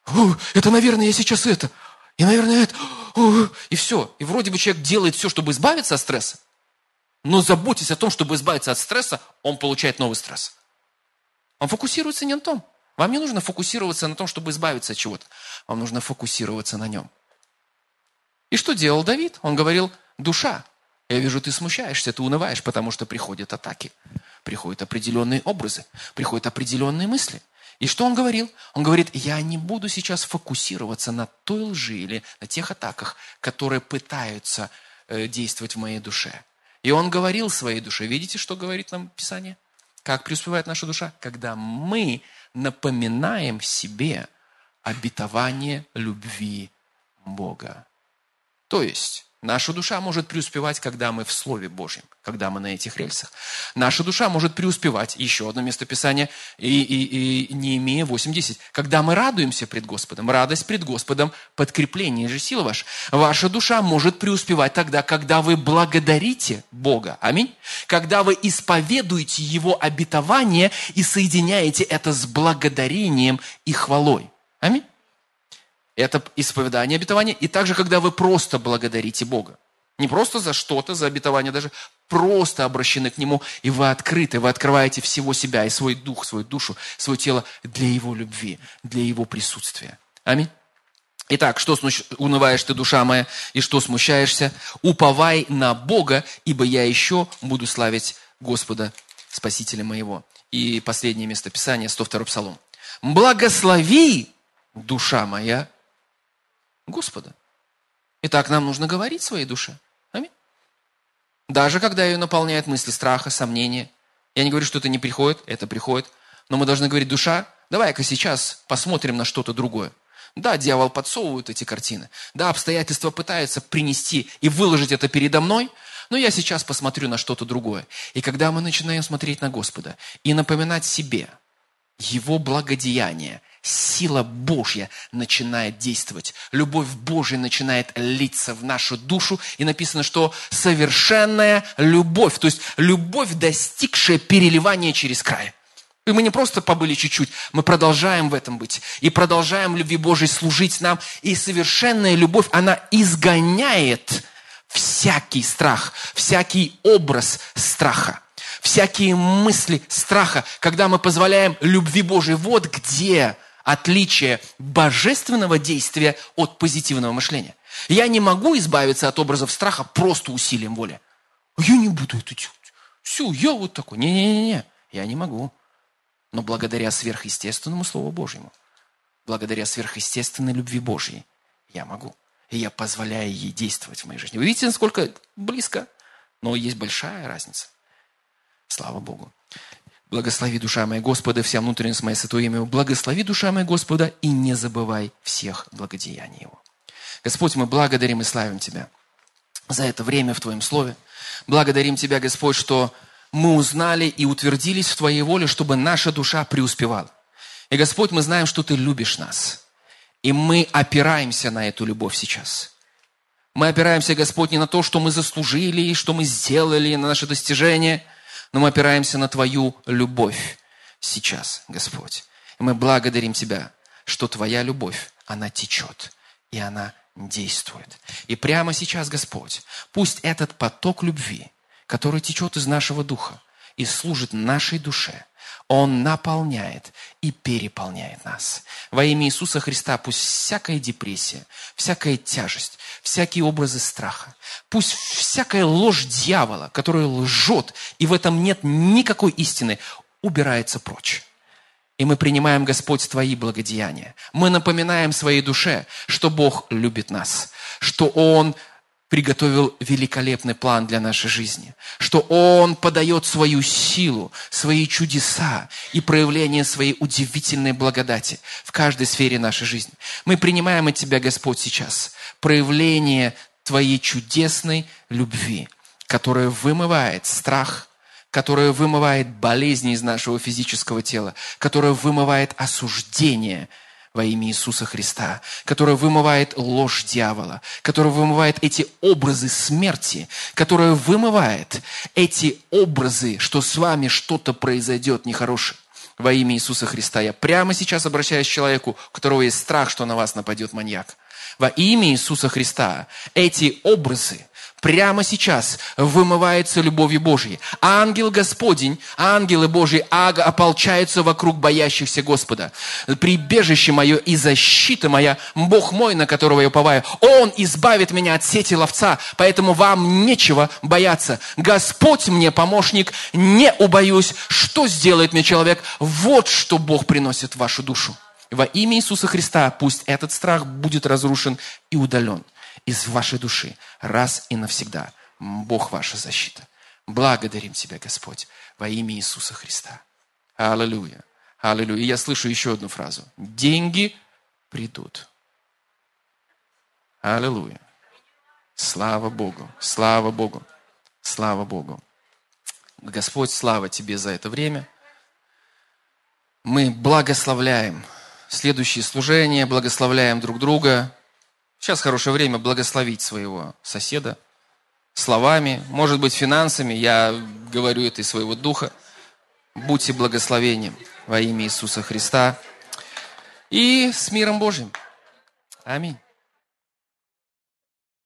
О, это, наверное, я сейчас это. И, наверное, это. О, и все. И вроде бы человек делает все, чтобы избавиться от стресса. Но заботясь о том, чтобы избавиться от стресса, он получает новый стресс. Он фокусируется не на том. Вам не нужно фокусироваться на том, чтобы избавиться от чего-то. Вам нужно фокусироваться на нем. И что делал Давид? Он говорил, душа, Я вижу, ты смущаешься, ты унываешь, потому что приходят атаки, приходят определенные образы, приходят определенные мысли. И что он говорил? Он говорит, я не буду сейчас фокусироваться на той лжи или на тех атаках, которые пытаются э, действовать в моей душе. И он говорил своей душе. Видите, что говорит нам Писание? Как преуспевает наша душа? Когда мы напоминаем себе обетование любви Бога. То есть, Наша душа может преуспевать, когда мы в Слове Божьем, когда мы на этих рельсах. Наша душа может преуспевать, еще одно местописание, и, и, и Неемия 8.10, когда мы радуемся пред Господом. Радость пред Господом, подкрепление же сила ваша. Ваша душа может преуспевать тогда, когда вы благодарите Бога. Аминь. Когда вы исповедуете Его обетование и соединяете это с благодарением и хвалой. Аминь. Это исповедание обетования. И также, когда вы просто благодарите Бога. Не просто за что-то, за обетование даже, просто обращены к Нему, и вы открыты, вы открываете всего себя, и свой дух, свою душу, свое тело для Его любви, для Его присутствия. Аминь. Итак, что унываешь ты, душа моя, и что смущаешься? Уповай на Бога, ибо я еще буду славить Господа, Спасителя моего. И последнее местописание, 102 Псалом. Благослови, душа моя, Господа. Итак, нам нужно говорить своей душе. Аминь. Даже когда ее наполняют мысли страха, сомнения. Я не говорю, что это не приходит, это приходит. Но мы должны говорить, душа, давай-ка сейчас посмотрим на что-то другое. Да, дьявол подсовывает эти картины. Да, обстоятельства пытаются принести и выложить это передо мной, но я сейчас посмотрю на что-то другое. И когда мы начинаем смотреть на Господа и напоминать себе Его благодеяние, сила Божья начинает действовать. Любовь Божья начинает литься в нашу душу. И написано, что совершенная любовь, то есть любовь, достигшая переливания через край. И мы не просто побыли чуть-чуть, мы продолжаем в этом быть. И продолжаем любви Божьей служить нам. И совершенная любовь, она изгоняет всякий страх, всякий образ страха всякие мысли страха, когда мы позволяем любви Божией. Вот где отличие божественного действия от позитивного мышления. Я не могу избавиться от образов страха просто усилием воли. Я не буду это делать. Все, я вот такой. Не-не-не, я не могу. Но благодаря сверхъестественному Слову Божьему, благодаря сверхъестественной любви Божьей, я могу. И я позволяю ей действовать в моей жизни. Вы видите, насколько близко? Но есть большая разница. Слава Богу. Благослови, душа моя Господа, вся внутренность моя святое имя. Благослови, душа моя Господа, и не забывай всех благодеяний Его. Господь, мы благодарим и славим Тебя за это время в Твоем Слове. Благодарим Тебя, Господь, что мы узнали и утвердились в Твоей воле, чтобы наша душа преуспевала. И, Господь, мы знаем, что Ты любишь нас. И мы опираемся на эту любовь сейчас. Мы опираемся, Господь, не на то, что мы заслужили, и что мы сделали, на наши достижения – но мы опираемся на Твою любовь сейчас, Господь. И мы благодарим Тебя, что Твоя любовь, она течет, и она действует. И прямо сейчас, Господь, пусть этот поток любви, который течет из нашего духа и служит нашей душе, он наполняет и переполняет нас. Во имя Иисуса Христа пусть всякая депрессия, всякая тяжесть, всякие образы страха, пусть всякая ложь дьявола, которая лжет, и в этом нет никакой истины, убирается прочь. И мы принимаем, Господь, Твои благодеяния. Мы напоминаем своей душе, что Бог любит нас, что Он приготовил великолепный план для нашей жизни, что Он подает свою силу, свои чудеса и проявление своей удивительной благодати в каждой сфере нашей жизни. Мы принимаем от Тебя, Господь, сейчас проявление Твоей чудесной любви, которая вымывает страх, которая вымывает болезни из нашего физического тела, которая вымывает осуждение – во имя Иисуса Христа, которая вымывает ложь дьявола, которая вымывает эти образы смерти, которая вымывает эти образы, что с вами что-то произойдет нехорошее. Во имя Иисуса Христа я прямо сейчас обращаюсь к человеку, у которого есть страх, что на вас нападет маньяк. Во имя Иисуса Христа эти образы прямо сейчас вымывается любовью Божьей. Ангел Господень, ангелы Божьи ага ополчаются вокруг боящихся Господа. Прибежище мое и защита моя, Бог мой, на которого я уповаю. Он избавит меня от сети ловца, поэтому вам нечего бояться. Господь мне помощник, не убоюсь. Что сделает мне человек? Вот что Бог приносит в вашу душу. Во имя Иисуса Христа пусть этот страх будет разрушен и удален из вашей души раз и навсегда. Бог ваша защита. Благодарим Тебя, Господь, во имя Иисуса Христа. Аллилуйя. Аллилуйя. И я слышу еще одну фразу. Деньги придут. Аллилуйя. Слава Богу. Слава Богу. Слава Богу. Господь, слава Тебе за это время. Мы благословляем следующие служения, благословляем друг друга. Сейчас хорошее время благословить своего соседа словами, может быть, финансами. Я говорю это из своего духа. Будьте благословением во имя Иисуса Христа и с миром Божьим. Аминь.